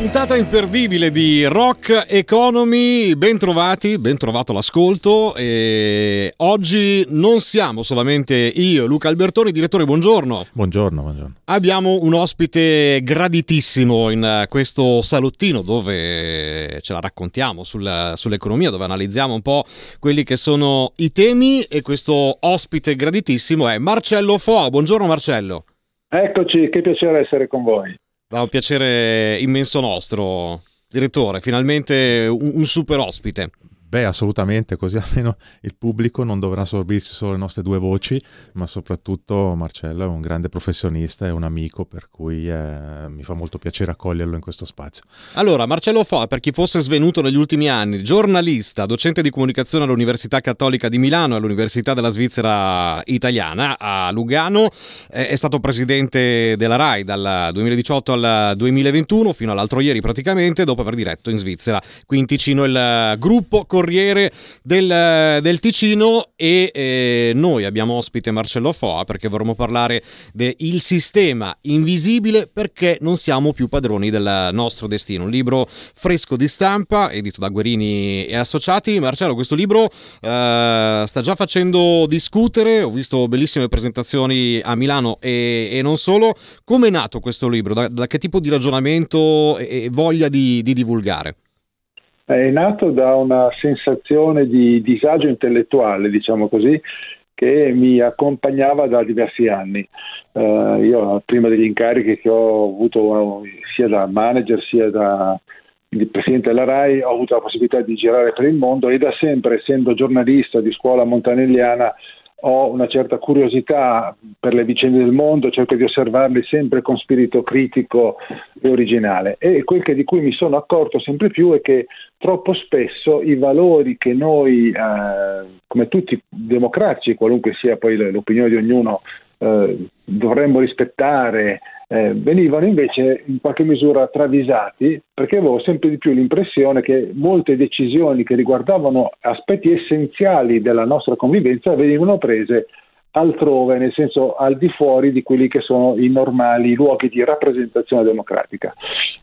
Puntata imperdibile di Rock Economy, ben trovati, ben trovato l'ascolto. E oggi non siamo solamente io, Luca Albertoni, direttore, buongiorno. Buongiorno, buongiorno. Abbiamo un ospite graditissimo in questo salottino dove ce la raccontiamo sul, sull'economia, dove analizziamo un po' quelli che sono i temi e questo ospite graditissimo è Marcello Foa. Buongiorno Marcello. Eccoci, che piacere essere con voi. Va un piacere immenso nostro, direttore, finalmente un, un super ospite. Beh, assolutamente, così almeno il pubblico non dovrà sorbirsi solo le nostre due voci, ma soprattutto Marcello è un grande professionista e un amico, per cui eh, mi fa molto piacere accoglierlo in questo spazio. Allora, Marcello Fo, per chi fosse svenuto negli ultimi anni, giornalista, docente di comunicazione all'Università Cattolica di Milano e all'Università della Svizzera Italiana a Lugano, eh, è stato presidente della RAI dal 2018 al 2021, fino all'altro ieri praticamente, dopo aver diretto in Svizzera. Qui in Ticino il gruppo Corriere del, del Ticino e eh, noi abbiamo ospite Marcello Foa perché vorremmo parlare del sistema invisibile perché non siamo più padroni del nostro destino. Un libro fresco di stampa, edito da Guerini e Associati. Marcello, questo libro eh, sta già facendo discutere, ho visto bellissime presentazioni a Milano e, e non solo. Come è nato questo libro? Da, da che tipo di ragionamento e, e voglia di, di divulgare? È nato da una sensazione di disagio intellettuale, diciamo così, che mi accompagnava da diversi anni. Uh, io prima degli incarichi che ho avuto sia da manager sia da presidente della RAI ho avuto la possibilità di girare per il mondo e da sempre, essendo giornalista di scuola montanelliana, ho una certa curiosità per le vicende del mondo, cerco di osservarle sempre con spirito critico e originale. E quel che di cui mi sono accorto sempre più è che troppo spesso i valori che noi, eh, come tutti democratici, qualunque sia poi l'opinione di ognuno, eh, dovremmo rispettare, eh, venivano invece in qualche misura travisati perché avevo sempre di più l'impressione che molte decisioni che riguardavano aspetti essenziali della nostra convivenza venivano prese altrove, nel senso al di fuori di quelli che sono i normali luoghi di rappresentazione democratica.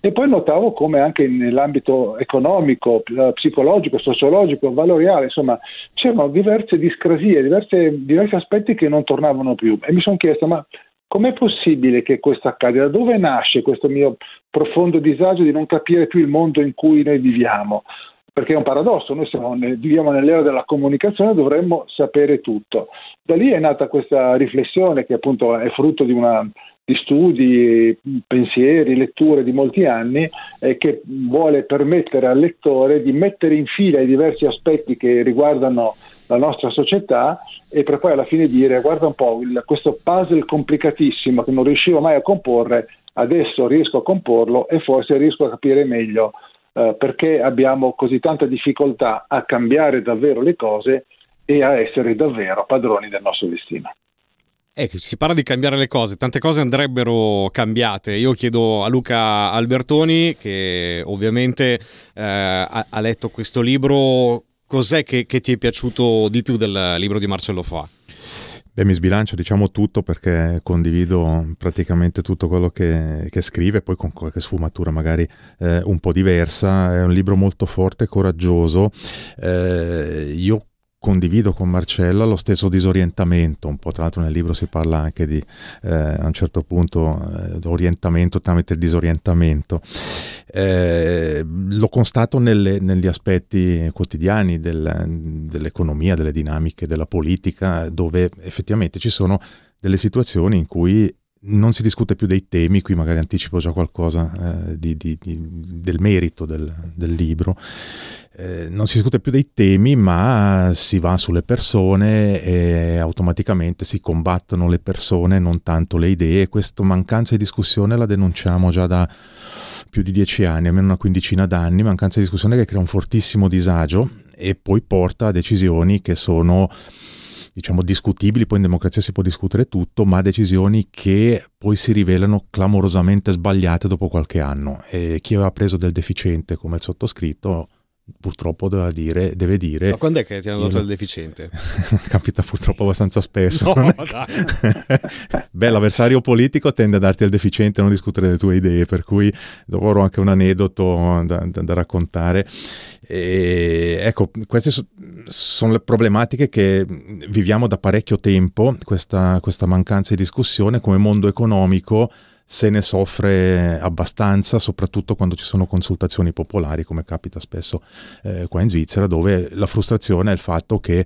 E poi notavo come anche nell'ambito economico, eh, psicologico, sociologico, valoriale, insomma, c'erano diverse discrasie, diverse, diversi aspetti che non tornavano più. E mi sono chiesto, ma Com'è possibile che questo accada? Da dove nasce questo mio profondo disagio di non capire più il mondo in cui noi viviamo? Perché è un paradosso, noi siamo, viviamo nell'era della comunicazione e dovremmo sapere tutto. Da lì è nata questa riflessione che appunto è frutto di, una, di studi, pensieri, letture di molti anni e che vuole permettere al lettore di mettere in fila i diversi aspetti che riguardano la nostra società e per poi alla fine dire guarda un po' il, questo puzzle complicatissimo che non riuscivo mai a comporre, adesso riesco a comporlo e forse riesco a capire meglio eh, perché abbiamo così tanta difficoltà a cambiare davvero le cose e a essere davvero padroni del nostro destino. Eh, si parla di cambiare le cose, tante cose andrebbero cambiate. Io chiedo a Luca Albertoni, che ovviamente eh, ha, ha, letto questo libro, cos'è che, che, ti è piaciuto di più del libro di Marcello Fa? Beh, mi sbilancio diciamo tutto perché condivido praticamente tutto quello che, che scrive, poi con qualche sfumatura magari eh, un po' diversa. È un libro molto forte coraggioso. Eh, io condivido con Marcella lo stesso disorientamento, un po' tra l'altro nel libro si parla anche di eh, a un certo punto eh, orientamento tramite il disorientamento. Eh, lo constato nelle, negli aspetti quotidiani del, dell'economia, delle dinamiche, della politica, dove effettivamente ci sono delle situazioni in cui non si discute più dei temi, qui magari anticipo già qualcosa eh, di, di, di, del merito del, del libro, eh, non si discute più dei temi ma si va sulle persone e automaticamente si combattono le persone, non tanto le idee. Questa mancanza di discussione la denunciamo già da più di dieci anni, almeno una quindicina d'anni, mancanza di discussione che crea un fortissimo disagio e poi porta a decisioni che sono diciamo discutibili, poi in democrazia si può discutere tutto, ma decisioni che poi si rivelano clamorosamente sbagliate dopo qualche anno. E chi aveva preso del deficiente come il sottoscritto purtroppo deve dire, deve dire ma quando è che ti hanno dato il deficiente? capita purtroppo abbastanza spesso no, beh l'avversario politico tende a darti il deficiente e non discutere le tue idee per cui dopo avrò anche un aneddoto da, da, da raccontare e, ecco queste so, sono le problematiche che viviamo da parecchio tempo questa, questa mancanza di discussione come mondo economico se ne soffre abbastanza, soprattutto quando ci sono consultazioni popolari, come capita spesso eh, qua in Svizzera, dove la frustrazione è il fatto che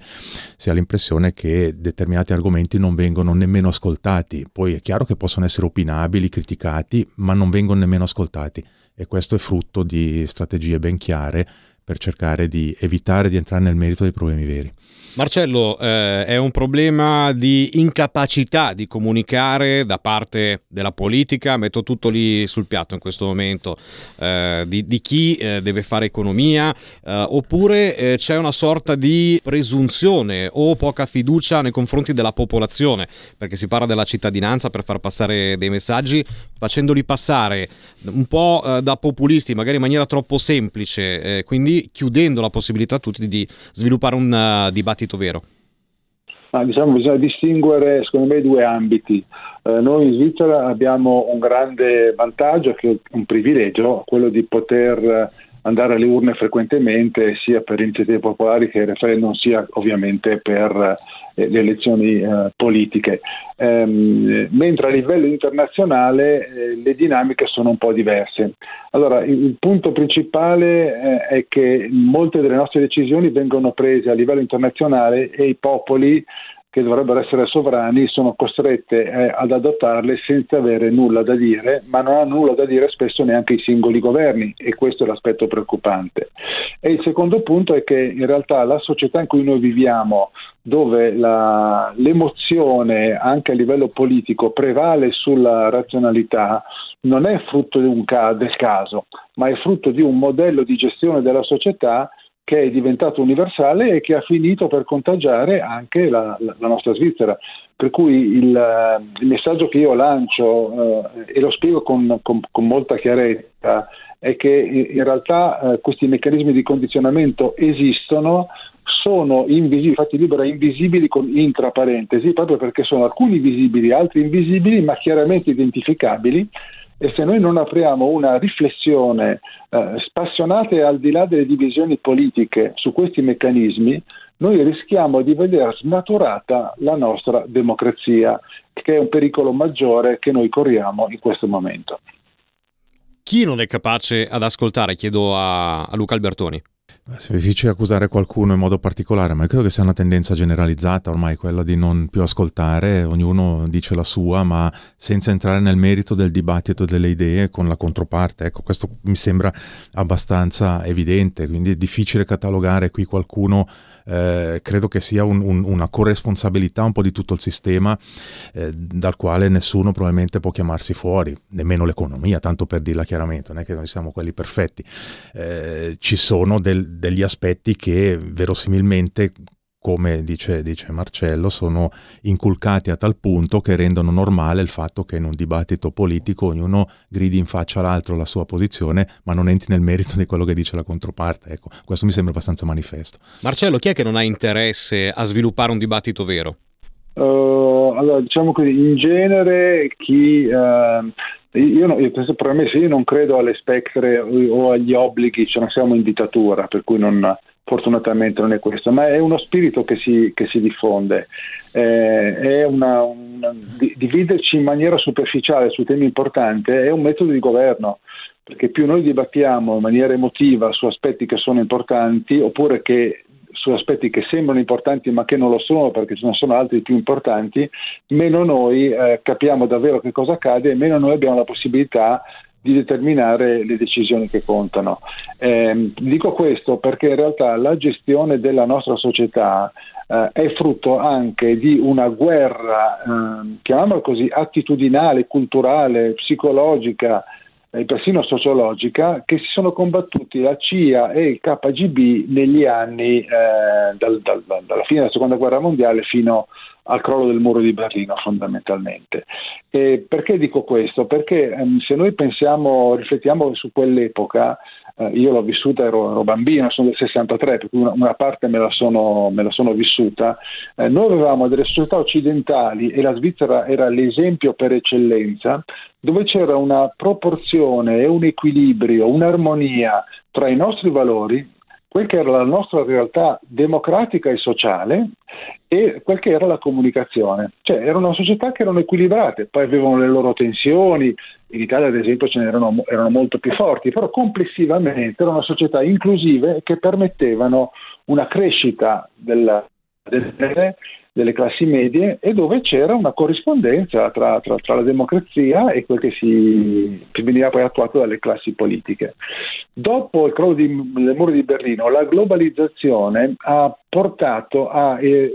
si ha l'impressione che determinati argomenti non vengono nemmeno ascoltati. Poi è chiaro che possono essere opinabili, criticati, ma non vengono nemmeno ascoltati e questo è frutto di strategie ben chiare per cercare di evitare di entrare nel merito dei problemi veri. Marcello, eh, è un problema di incapacità di comunicare da parte della politica, metto tutto lì sul piatto in questo momento, eh, di, di, chi eh, deve fare economia, eh, oppure eh, c'è una sorta di presunzione o poca fiducia nei confronti della popolazione, perché si parla della cittadinanza per far passare dei messaggi, facendoli passare un po' eh, da populisti, magari in maniera troppo semplice, quindi chiudendo la possibilità a tutti di sviluppare un dibattito dibattito vero? Ah, diciamo, bisogna distinguere secondo me due ambiti. Eh, noi in Svizzera abbiamo un grande vantaggio, che è un privilegio, quello di poter andare alle urne frequentemente sia per iniziative popolari che referendum sia ovviamente per eh, le elezioni eh, politiche. Ehm, mentre a livello internazionale eh, le dinamiche sono un po' diverse. Allora, il, il punto principale eh, è che molte delle nostre decisioni vengono prese a livello internazionale e i popoli che dovrebbero essere sovrani sono costrette eh, ad adottarle senza avere nulla da dire, ma non hanno nulla da dire spesso neanche i singoli governi e questo è l'aspetto preoccupante. E il secondo punto è che in realtà la società in cui noi viviamo, dove la, l'emozione anche a livello politico prevale sulla razionalità, non è frutto ca- del caso, ma è frutto di un modello di gestione della società che è diventato universale e che ha finito per contagiare anche la, la, nostra Svizzera. Per cui il, il, messaggio che io lancio eh, e lo spiego con, con, con, molta chiarezza è che in realtà eh, questi meccanismi di condizionamento esistono, sono invisibili, infatti libera invisibili con intra parentesi, proprio perché sono alcuni visibili, altri invisibili, ma chiaramente identificabili e se noi non apriamo una riflessione eh, spassionata e al di là delle divisioni politiche su questi meccanismi, noi rischiamo di vedere snaturata la nostra democrazia, che è un pericolo maggiore che noi corriamo in questo momento. Chi non è capace ad ascoltare? Chiedo a, a Luca Albertoni. È difficile accusare qualcuno in modo particolare, ma credo che sia una tendenza generalizzata ormai quella di non più ascoltare, ognuno dice la sua, ma senza entrare nel merito del dibattito delle idee con la controparte. Ecco, questo mi sembra abbastanza evidente, quindi è difficile catalogare qui qualcuno eh, credo che sia un, un, una corresponsabilità un po' di tutto il sistema eh, dal quale nessuno probabilmente può chiamarsi fuori, nemmeno l'economia, tanto per dirla chiaramente, non è che noi siamo quelli perfetti. Eh, ci sono del, degli aspetti che verosimilmente come dice, dice, Marcello, sono inculcati a tal punto che rendono normale il fatto che in un dibattito politico ognuno gridi in faccia all'altro la sua posizione, ma non entri nel merito di quello che dice la controparte. Ecco, questo mi sembra abbastanza manifesto. Marcello, chi è che non ha interesse a sviluppare un dibattito vero? Uh, allora, diciamo così, in genere chi... Uh, io, no, io probabilmente io non credo alle spectre o agli obblighi, cioè non siamo in dittatura, per cui non fortunatamente non è questo, ma è uno spirito che si, che si diffonde, eh, è una, una, dividerci in maniera superficiale su temi importanti è un metodo di governo, perché più noi dibattiamo in maniera emotiva su aspetti che sono importanti oppure che su aspetti che sembrano importanti ma che non lo sono perché ce ne sono altri più importanti, meno noi eh, capiamo davvero che cosa accade e meno noi abbiamo la possibilità di determinare le decisioni che contano. Eh, dico questo perché in realtà la gestione della nostra società eh, è frutto anche di una guerra, eh, chiamiamola così, attitudinale, culturale, psicologica, e persino sociologica, che si sono combattuti la CIA e il KGB negli anni eh, dal, dal, dalla fine della seconda guerra mondiale fino al crollo del muro di Berlino fondamentalmente. E perché dico questo? Perché ehm, se noi pensiamo, riflettiamo su quell'epoca, io l'ho vissuta, ero, ero, bambino, sono del 63, per cui una, una parte me la sono, me la sono vissuta, eh, noi avevamo delle società occidentali e la Svizzera era l'esempio per eccellenza, dove c'era una proporzione e un equilibrio, un'armonia tra i nostri valori, quel che era la nostra realtà democratica e sociale e quel che era la comunicazione. Cioè era una società che erano equilibrate, poi avevano le loro tensioni, in Italia ad esempio ce n'erano erano molto più forti, però complessivamente erano società inclusive che permettevano una crescita della, del delle classi medie e dove c'era una corrispondenza tra, tra, tra la democrazia e quel che, si, che, veniva poi attuato dalle classi politiche. Dopo il crollo del muro di Berlino, la globalizzazione ha portato a eh,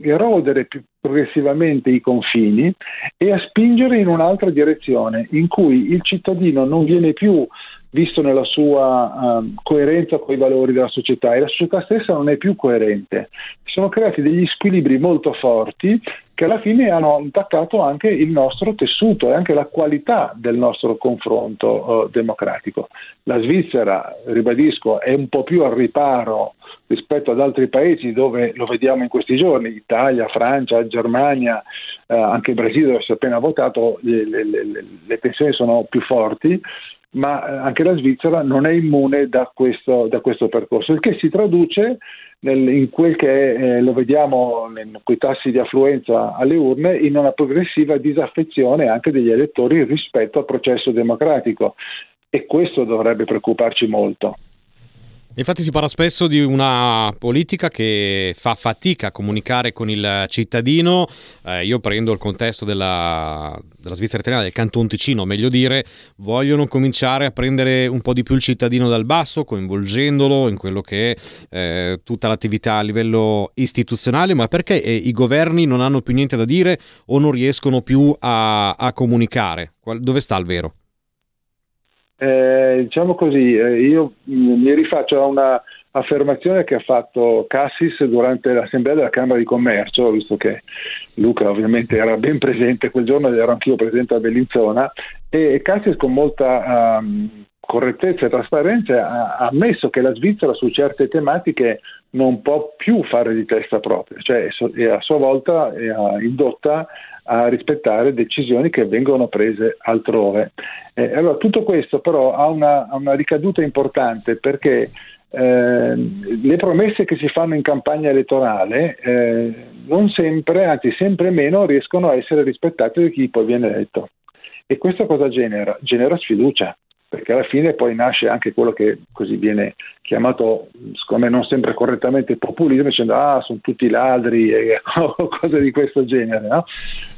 erodere più progressivamente i confini e a spingere in un'altra direzione, in cui il cittadino non viene più visto nella sua uh, coerenza con i valori della società e la società stessa non è più coerente. Sono creati degli squilibri molto forti che alla fine hanno intaccato anche il nostro tessuto e anche la qualità del nostro confronto uh, democratico. La Svizzera, ribadisco, è un po' più al riparo rispetto ad altri paesi dove lo vediamo in questi giorni, Italia, Francia, Germania, eh, anche il Brasile dove si è appena votato, le, le, le, le tensioni sono più forti ma eh, anche la Svizzera non è immune da questo, da questo percorso, il che si traduce nel, in quel che eh, lo vediamo con i tassi di affluenza alle urne, in una progressiva disaffezione anche degli elettori rispetto al processo democratico e questo dovrebbe preoccuparci molto. Infatti si parla spesso di una politica che fa fatica a comunicare con il cittadino. Eh, io prendo il contesto della, della, Svizzera italiana, del Canton Ticino, meglio dire, vogliono cominciare a prendere un po' di più il cittadino dal basso, coinvolgendolo in quello che è eh, tutta l'attività a livello istituzionale, ma perché eh, i governi non hanno più niente da dire o non riescono più a, a comunicare? Dove sta il vero? Eh, diciamo così, eh, io mi rifaccio a una affermazione che ha fatto Cassis durante l'assemblea della Camera di Commercio, visto che Luca ovviamente era ben presente quel giorno, ero anch'io presente a Bellinzona, e Cassis con molta um, correttezza e trasparenza ha ammesso che la Svizzera su certe tematiche non può più fare di testa propria, cioè è a sua volta è indotta a rispettare decisioni che vengono prese altrove. Eh, allora, tutto questo però ha una, ha una ricaduta importante perché eh, le promesse che si fanno in campagna elettorale eh, non sempre, anzi sempre meno, riescono a essere rispettate da chi poi viene eletto. E questo cosa genera? Genera sfiducia perché alla fine poi nasce anche quello che così viene chiamato, secondo me non sempre correttamente, populismo, dicendo ah sono tutti ladri e cose di questo genere. No?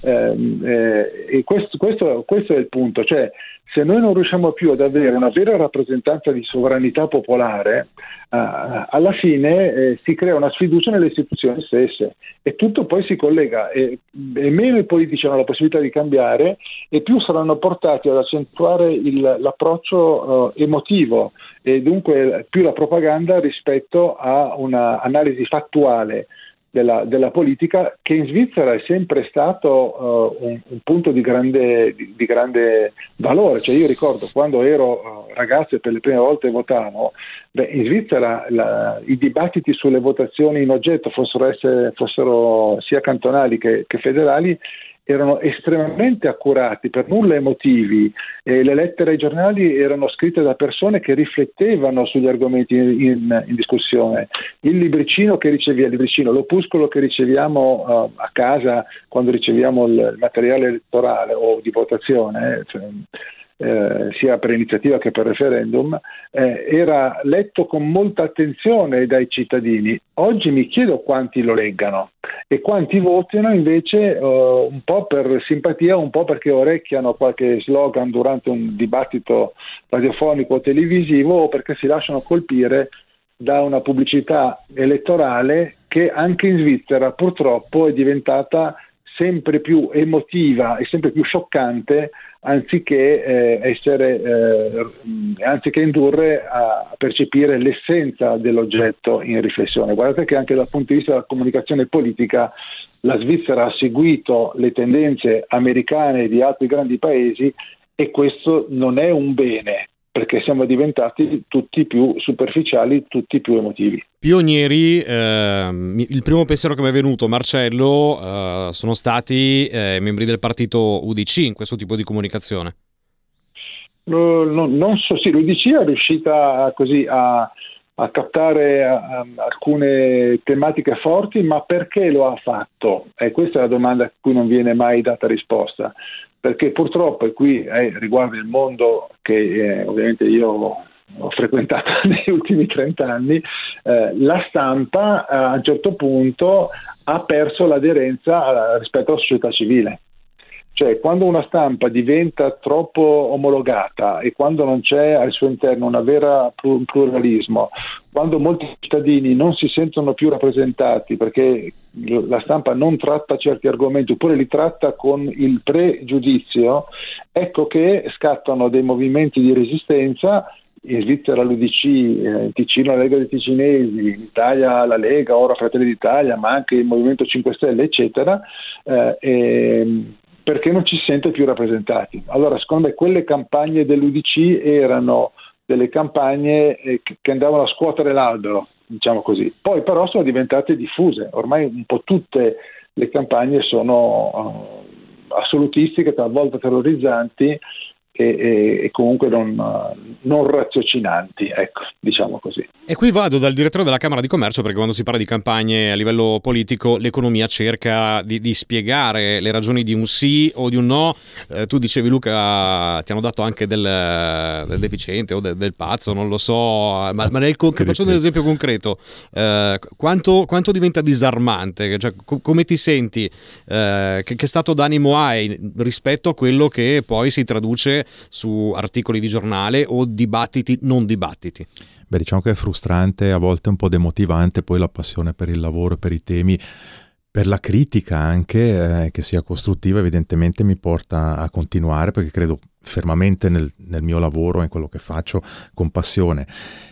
Eh, eh, questo, questo, questo, è il punto, cioè se noi non riusciamo più ad avere una vera rappresentanza di sovranità popolare, eh, alla fine eh, si crea una sfiducia nelle istituzioni stesse e tutto poi si collega e, e, meno i politici hanno la possibilità di cambiare e più saranno portati ad accentuare il, l'approccio eh, emotivo e dunque più la propaganda rispetto a un'analisi fattuale della, della, politica che in Svizzera è sempre stato uh, un, un, punto di grande, di, di grande, valore. Cioè io ricordo quando ero uh, ragazzo e per le prime volte votavo, beh, in Svizzera la, i dibattiti sulle votazioni in oggetto fossero, essere, fossero sia cantonali che, che federali erano estremamente accurati, per nulla emotivi. Eh, le lettere ai giornali erano scritte da persone che riflettevano sugli argomenti in, in, in discussione. Il libricino che riceviamo, libricino, l'opuscolo che riceviamo uh, a casa quando riceviamo il materiale elettorale o di votazione, eh, cioè, eh, sia per iniziativa che per referendum, eh, era letto con molta attenzione dai cittadini. Oggi mi chiedo quanti lo leggano e quanti votino invece eh, un po' per simpatia, un po' perché orecchiano qualche slogan durante un dibattito radiofonico o televisivo o perché si lasciano colpire da una pubblicità elettorale che anche in Svizzera purtroppo è diventata sempre più emotiva e sempre più scioccante anziché, eh, essere, eh, anziché indurre a percepire l'essenza dell'oggetto in riflessione. Guardate che anche dal punto di vista della comunicazione politica la Svizzera ha seguito le tendenze americane di altri grandi paesi e questo non è un bene perché siamo diventati tutti più superficiali, tutti più emotivi. Pionieri, eh, il primo pensiero che mi è venuto, Marcello, eh, sono stati eh, membri del partito UDC in questo tipo di comunicazione. No, no, non so, sì, l'UDC è riuscita così a, a captare alcune tematiche forti, ma perché lo ha fatto? E questa è la domanda a cui non viene mai data risposta perché purtroppo, e qui eh, riguarda il mondo che eh, ovviamente io ho frequentato negli ultimi 30 anni, eh, la stampa eh, a un certo punto ha perso l'aderenza eh, rispetto alla società civile. Cioè, quando una stampa diventa troppo omologata e quando non c'è al suo interno una vera pluralismo, quando molti cittadini non si sentono più rappresentati perché la stampa non tratta certi argomenti oppure li tratta con il pregiudizio, ecco che scattano dei movimenti di resistenza. In Svizzera l'UDC, in Ticino la Lega dei Ticinesi, in Italia la Lega, ora Fratelli d'Italia, ma anche il Movimento 5 Stelle, eccetera, eh, e, perché non ci sente più rappresentati. Allora, secondo me, quelle campagne dell'UDC erano delle campagne eh, che andavano a scuotere l'albero, diciamo così. Poi però sono diventate diffuse, ormai un po' tutte le campagne sono uh, assolutistiche, talvolta terrorizzanti e, e, e comunque non, non, raziocinanti, ecco, diciamo così. E qui vado dal direttore della Camera di Commercio perché quando si parla di campagne a livello politico l'economia cerca di, di spiegare le ragioni di un sì o di un no. Eh, tu dicevi Luca, ti hanno dato anche del, del deficiente o del, del, pazzo, non lo so, ma, ma nel, faccio un esempio concreto, eh, quanto, quanto, diventa disarmante? Cioè, co- come ti senti? Eh, che, che stato d'animo hai rispetto a quello che poi si traduce su articoli di giornale o dibattiti non dibattiti? Beh, diciamo che è frustrante, a volte un po' demotivante poi la passione per il lavoro, per i temi per la critica anche, eh, che sia costruttiva, evidentemente mi porta a continuare perché credo fermamente nel, nel, mio lavoro e in quello che faccio con passione.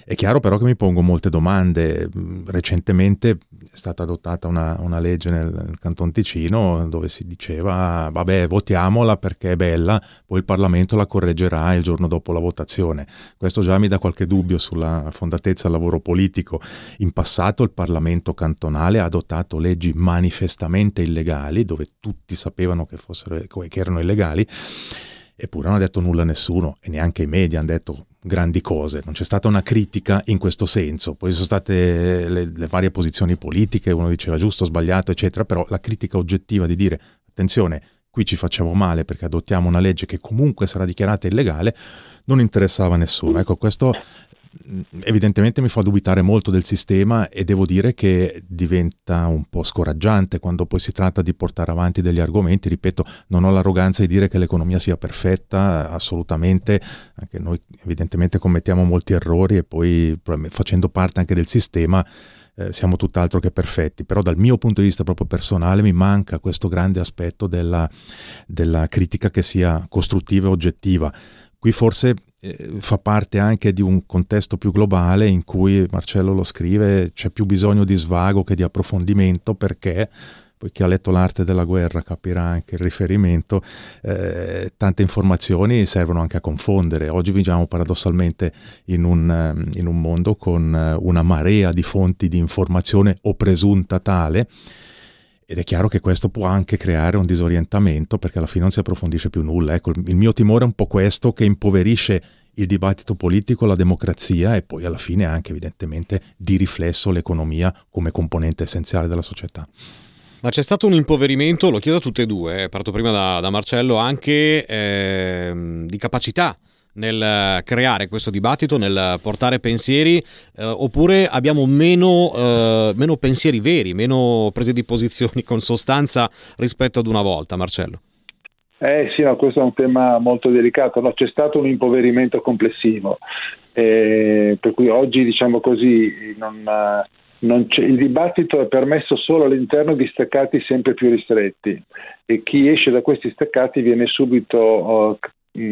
È chiaro però che mi pongo molte domande. Recentemente è stata adottata una, una legge nel, nel, Canton Ticino dove si diceva vabbè votiamola perché è bella, poi il Parlamento la correggerà il giorno dopo la votazione. Questo già mi dà qualche dubbio sulla fondatezza del lavoro politico. In passato il Parlamento cantonale ha adottato leggi manifestamente illegali dove tutti sapevano che, fossero, che erano illegali eppure non ha detto nulla a nessuno e neanche i media hanno detto grandi cose, non c'è stata una critica in questo senso, poi sono state le, le varie posizioni politiche, uno diceva giusto, sbagliato, eccetera, però la critica oggettiva di dire attenzione, qui ci facciamo male perché adottiamo una legge che comunque sarà dichiarata illegale, non interessava a nessuno. Ecco, questo evidentemente mi fa dubitare molto del sistema e devo dire che diventa un po' scoraggiante quando poi si tratta di portare avanti degli argomenti. Ripeto, non ho l'arroganza di dire che l'economia sia perfetta, assolutamente, anche noi evidentemente commettiamo molti errori e poi facendo parte anche del sistema eh, siamo tutt'altro che perfetti, però dal mio punto di vista proprio personale mi manca questo grande aspetto della, della critica che sia costruttiva e oggettiva. Qui forse eh, fa parte anche di un contesto più globale in cui Marcello lo scrive, c'è più bisogno di svago che di approfondimento perché poi chi ha letto l'arte della guerra capirà anche il riferimento, eh, tante informazioni servono anche a confondere. Oggi viviamo paradossalmente in un, ehm, in un mondo con eh, una marea di fonti di informazione o presunta tale, ed è chiaro che questo può anche creare un disorientamento perché alla fine non si approfondisce più nulla. Ecco, il mio timore è un po' questo che impoverisce il dibattito politico, la democrazia e poi alla fine anche evidentemente di riflesso l'economia come componente essenziale della società. Ma c'è stato un impoverimento, lo chiedo a tutte e due, eh, parto prima da, da Marcello, anche eh, di capacità nel creare questo dibattito, nel portare pensieri, eh, oppure abbiamo meno, eh, meno, pensieri veri, meno prese di posizioni con sostanza rispetto ad una volta, Marcello? Eh sì, no, questo è un tema molto delicato. No, c'è stato un impoverimento complessivo, eh, per cui oggi, diciamo così, non, il dibattito è permesso solo all'interno di staccati sempre più ristretti e chi esce da questi staccati viene subito oh,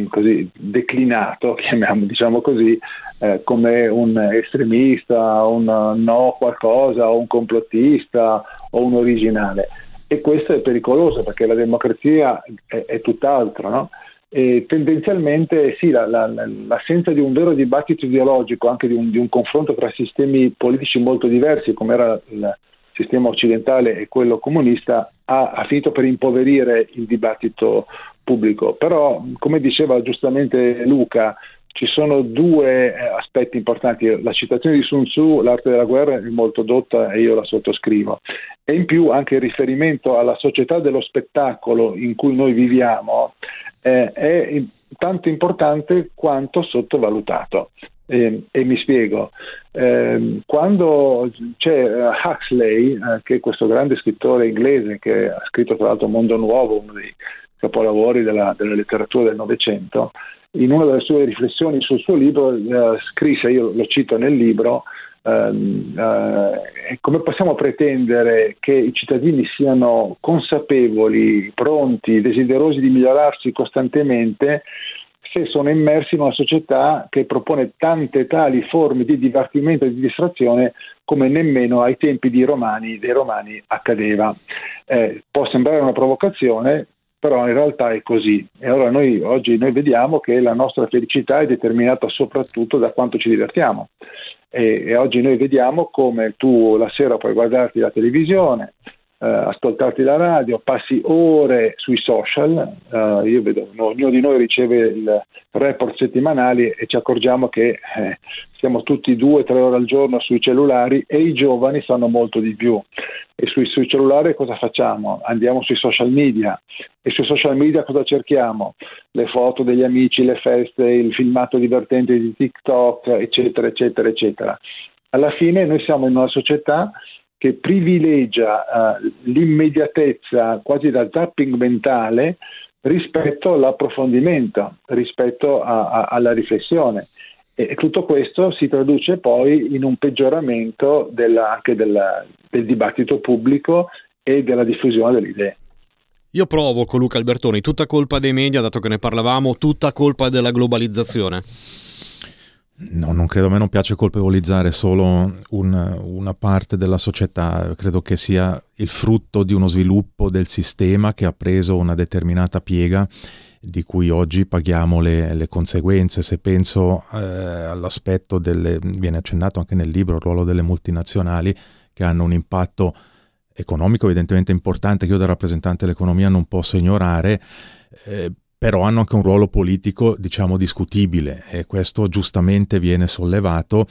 così, declinato, chiamiamo, diciamo così, eh, come un estremista, un no qualcosa, o un complottista o un originale. E questo è pericoloso perché la democrazia è, è tutt'altro, no? E tendenzialmente sì, la, la, l'assenza di un vero dibattito ideologico, anche di un, di un, confronto tra sistemi politici molto diversi, come era il sistema occidentale e quello comunista, ha, ha finito per impoverire il dibattito pubblico. Però, come diceva giustamente Luca, ci sono due eh, aspetti importanti. La citazione di Sun Tzu, l'arte della guerra, è molto dotta e io la sottoscrivo. E in più anche il riferimento alla società dello spettacolo in cui noi viviamo eh, è tanto importante quanto sottovalutato. Eh, e mi spiego, eh, quando c'è uh, Huxley, eh, che è questo grande scrittore inglese che ha scritto tra l'altro Mondo Nuovo, uno dei capolavori della, della letteratura del Novecento, in una delle sue riflessioni sul suo libro eh, scrisse, io lo cito nel libro, ehm, eh, come possiamo pretendere che i cittadini siano consapevoli, pronti, desiderosi di migliorarsi costantemente se sono immersi in una società che propone tante tali forme di divertimento e di distrazione come nemmeno ai tempi romani, dei romani accadeva. Eh, può sembrare una provocazione, però in realtà è così. E allora noi oggi noi vediamo che la nostra felicità è determinata soprattutto da quanto ci divertiamo. E, e oggi noi vediamo come tu la sera puoi guardarti la televisione, eh, ascoltarti la radio, passi ore sui social, eh, io vedo, no, ognuno di noi riceve il report settimanali e ci accorgiamo che eh, siamo tutti due o tre ore al giorno sui cellulari e i giovani sanno molto di più. E sui, sui cellulari cosa facciamo? Andiamo sui social media e sui social media cosa cerchiamo? Le foto degli amici, le feste, il filmato divertente di TikTok, eccetera, eccetera, eccetera. Alla fine noi siamo in una società che privilegia uh, l'immediatezza quasi da zapping mentale rispetto all'approfondimento, rispetto a, a, alla riflessione. E tutto questo si traduce poi in un peggioramento della, anche della, del dibattito pubblico e della diffusione delle idee. Io provo con Luca Albertoni, tutta colpa dei media, dato che ne parlavamo, tutta colpa della globalizzazione. No, non credo, a me non piace colpevolizzare solo un, una parte della società, credo che sia il frutto di uno sviluppo del sistema che ha preso una determinata piega di cui oggi paghiamo le, le conseguenze. Se penso eh, all'aspetto delle, viene accennato anche nel libro, il ruolo delle multinazionali che hanno un impatto economico evidentemente importante che io da rappresentante dell'economia non posso ignorare, eh, però hanno anche un ruolo politico, diciamo, discutibile e questo giustamente viene sollevato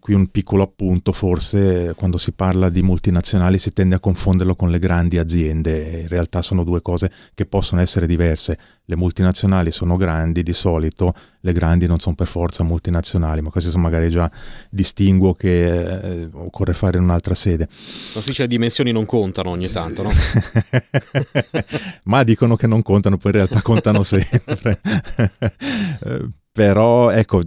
qui un piccolo appunto, forse quando si parla di multinazionali si tende a confonderlo con le grandi aziende, in realtà sono due cose che possono essere diverse. Le multinazionali sono grandi di solito, le grandi non sono per forza multinazionali, ma questo magari già distinguo che eh, occorre fare in un'altra sede. Si dice le dimensioni non contano ogni tanto, no? ma dicono che non contano, poi in realtà contano sempre. Però ecco,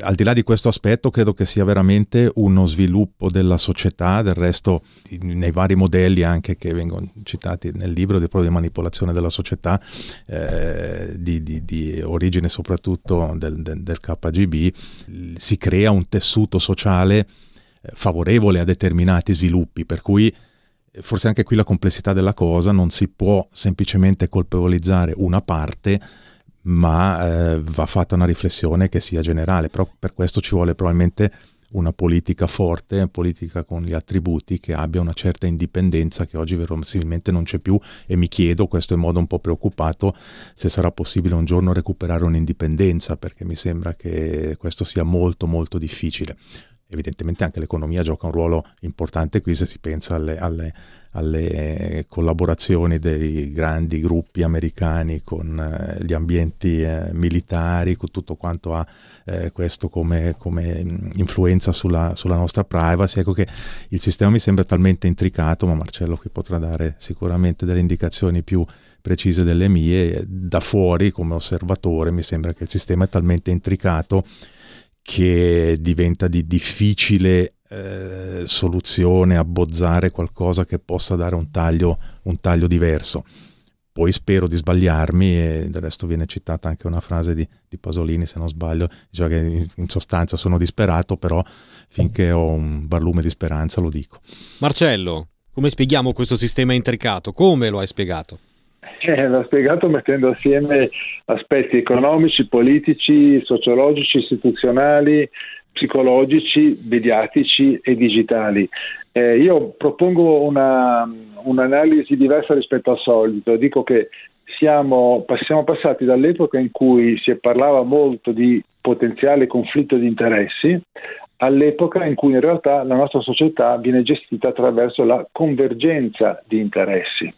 al di là di questo aspetto credo che sia veramente uno sviluppo della società, del resto nei vari modelli anche che vengono citati nel libro di, di manipolazione della società, eh, di, di, di, origine soprattutto del, del, del, KGB, si crea un tessuto sociale eh, favorevole a determinati sviluppi, per cui eh, forse anche qui la complessità della cosa non si può semplicemente colpevolizzare una parte, ma eh, va fatta una riflessione che sia generale, però per questo ci vuole probabilmente una politica forte, una politica con gli attributi che abbia una certa indipendenza che oggi verosimilmente non c'è più e mi chiedo, questo in modo un po' preoccupato, se sarà possibile un giorno recuperare un'indipendenza perché mi sembra che questo sia molto molto difficile. Evidentemente anche l'economia gioca un ruolo importante qui se si pensa alle, alle alle collaborazioni dei grandi gruppi americani con eh, gli ambienti eh, militari, con tutto quanto ha eh, questo come, come influenza sulla, sulla, nostra privacy. Ecco che il sistema mi sembra talmente intricato, ma Marcello qui potrà dare sicuramente delle indicazioni più precise delle mie. Da fuori, come osservatore, mi sembra che il sistema è talmente intricato che diventa di difficile eh, soluzione abbozzare qualcosa che possa dare un taglio, un taglio diverso. Poi spero di sbagliarmi e del resto viene citata anche una frase di, di Pasolini, se non sbaglio, diceva che in, sostanza sono disperato, però finché ho un barlume di speranza lo dico. Marcello, come spieghiamo questo sistema intricato? Come lo hai spiegato? Eh, l'ha spiegato mettendo assieme aspetti economici, politici, sociologici, istituzionali, psicologici, mediatici e digitali. Eh, io propongo una, un'analisi diversa rispetto al solito, dico che siamo, siamo passati dall'epoca in cui si parlava molto di potenziale conflitto di interessi all'epoca in cui in realtà la nostra società viene gestita attraverso la convergenza di interessi.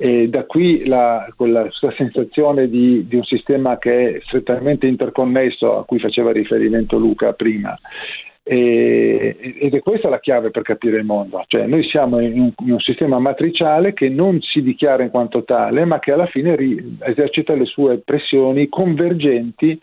E da qui la, quella sensazione di, di, un sistema che è strettamente interconnesso a cui faceva riferimento Luca prima. E, ed è questa la chiave per capire il mondo, cioè noi siamo in un, in un, sistema matriciale che non si dichiara in quanto tale, ma che alla fine ri, esercita le sue pressioni convergenti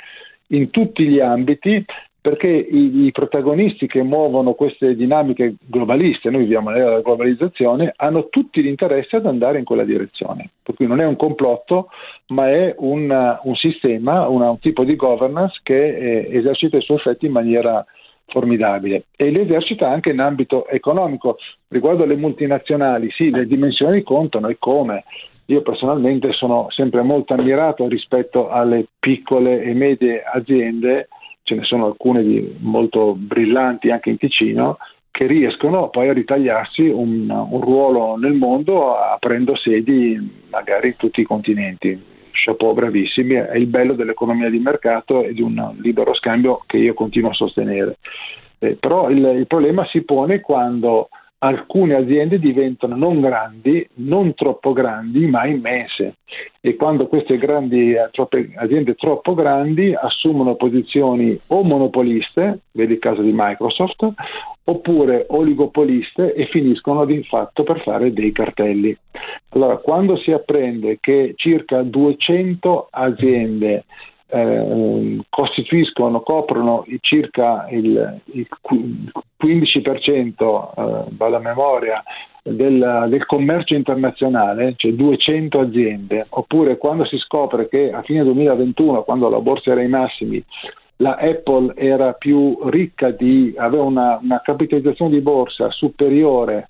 in tutti gli ambiti perché i, i, protagonisti che muovono queste dinamiche globaliste, noi viviamo nella globalizzazione, hanno tutti l'interesse ad andare in quella direzione. Per cui non è un complotto, ma è un, un sistema, una, un tipo di governance che eh, esercita i suoi effetti in maniera formidabile e li esercita anche in ambito economico. Riguardo alle multinazionali, sì, le dimensioni contano e come. Io personalmente sono sempre molto ammirato rispetto alle piccole e medie aziende ce ne sono alcune molto brillanti anche in Ticino, che riescono poi a ritagliarsi un, un ruolo nel mondo aprendo sedi magari in tutti i continenti. Chapeau bravissimi, è il bello dell'economia di mercato e di un libero scambio che io continuo a sostenere. Eh, però il, il problema si pone quando alcune aziende diventano non grandi, non troppo grandi, ma immense. E quando queste grandi, eh, troppe, aziende troppo grandi assumono posizioni o monopoliste, vedi il caso di Microsoft, oppure oligopoliste e finiscono di fatto per fare dei cartelli. Allora, quando si apprende che circa 200 aziende eh, costituiscono, coprono circa il, il 15%, eh, vado a memoria, del, del, commercio internazionale, cioè 200 aziende, oppure quando si scopre che a fine 2021, quando la borsa era ai massimi, la Apple era più ricca di, aveva una, una capitalizzazione di borsa superiore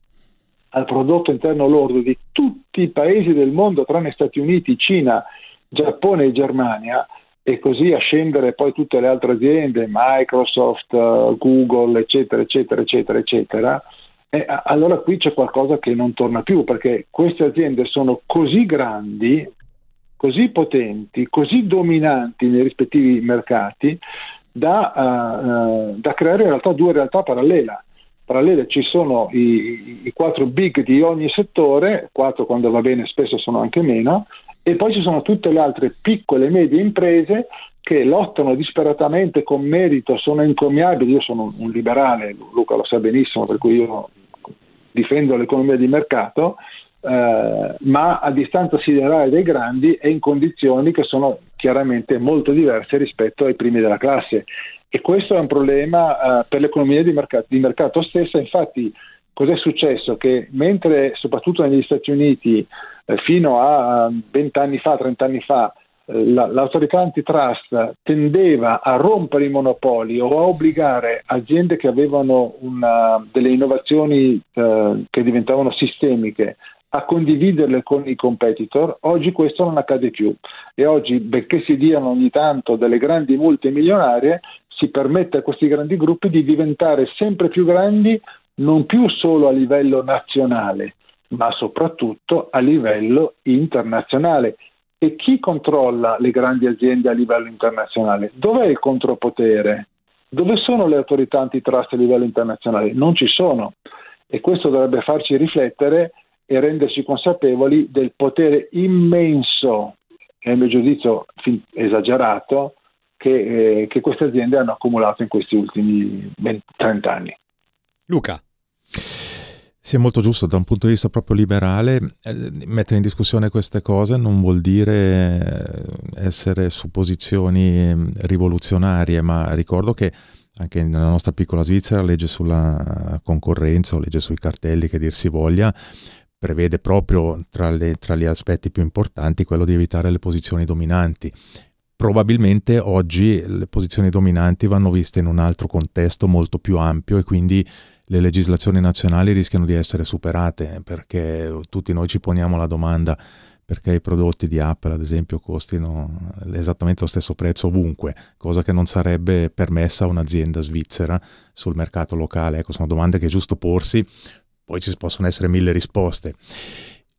al prodotto interno lordo di tutti i paesi del mondo, tranne Stati Uniti, Cina, Giappone e Germania, e così a scendere poi tutte le altre aziende, Microsoft, eh, Google, eccetera, eccetera, eccetera, eccetera, e allora qui c'è qualcosa che non torna più, perché queste aziende sono così grandi, così potenti, così dominanti nei rispettivi mercati, da, uh, da creare in realtà due realtà parallele parallele ci sono i, i, quattro big di ogni settore, quattro quando va bene spesso sono anche meno, e poi ci sono tutte le altre piccole e medie imprese che lottano disperatamente con merito, sono incommiabili. Io sono un liberale, Luca lo sa benissimo, per cui io difendo l'economia di mercato, eh, ma a distanza siderale dei grandi e in condizioni che sono chiaramente molto diverse rispetto ai primi della classe. E questo è un problema eh, per l'economia di mercato, di mercato stessa. Infatti, cos'è successo? Che mentre soprattutto negli Stati Uniti eh, fino a 20 anni fa, 30 anni fa, eh, l'autorità antitrust tendeva a rompere i monopoli o a obbligare aziende che avevano una, delle innovazioni eh, che diventavano sistemiche a condividerle con i competitor, oggi questo non accade più e oggi, benché si diano ogni tanto delle grandi multe milionarie, si permette a questi grandi gruppi di diventare sempre più grandi non più solo a livello nazionale, ma soprattutto a livello internazionale. E chi controlla le grandi aziende a livello internazionale? Dov'è il contropotere? Dove sono le autorità antitrust a livello internazionale? Non ci sono. E questo dovrebbe farci riflettere e renderci consapevoli del potere immenso, e a mio giudizio esagerato, che, eh, che queste aziende hanno accumulato in questi ultimi 20, 30 anni. Luca. Sì, è molto giusto, da un punto di vista proprio liberale, eh, mettere in discussione queste cose non vuol dire eh, essere su posizioni mm, rivoluzionarie, ma ricordo che anche nella nostra piccola Svizzera legge sulla concorrenza o legge sui cartelli che dir si voglia, prevede proprio tra, le, tra gli aspetti più importanti quello di evitare le posizioni dominanti probabilmente oggi le posizioni dominanti vanno viste in un altro contesto molto più ampio e quindi le legislazioni nazionali rischiano di essere superate perché tutti noi ci poniamo la domanda perché i prodotti di Apple ad esempio costino esattamente lo stesso prezzo ovunque, cosa che non sarebbe permessa a un'azienda svizzera sul mercato locale. Ecco, sono domande che è giusto porsi, poi ci possono essere mille risposte.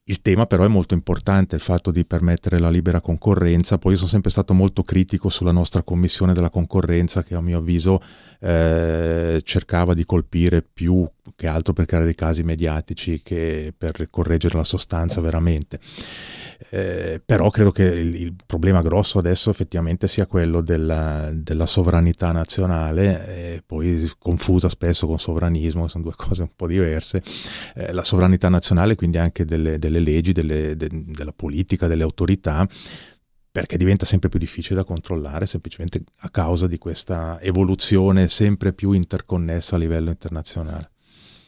Il tema però è molto importante, il fatto di permettere la libera concorrenza. Poi io sono sempre stato molto critico sulla nostra commissione della concorrenza che a mio avviso eh, cercava di colpire più che altro per creare dei casi mediatici che per correggere la sostanza veramente. Eh, però credo che il, il, problema grosso adesso effettivamente sia quello della, della sovranità nazionale, eh, poi confusa spesso con sovranismo, sono due cose un po' diverse. Eh, la sovranità nazionale, quindi anche delle, delle leggi, delle, de, della politica, delle autorità, perché diventa sempre più difficile da controllare semplicemente a causa di questa evoluzione sempre più interconnessa a livello internazionale.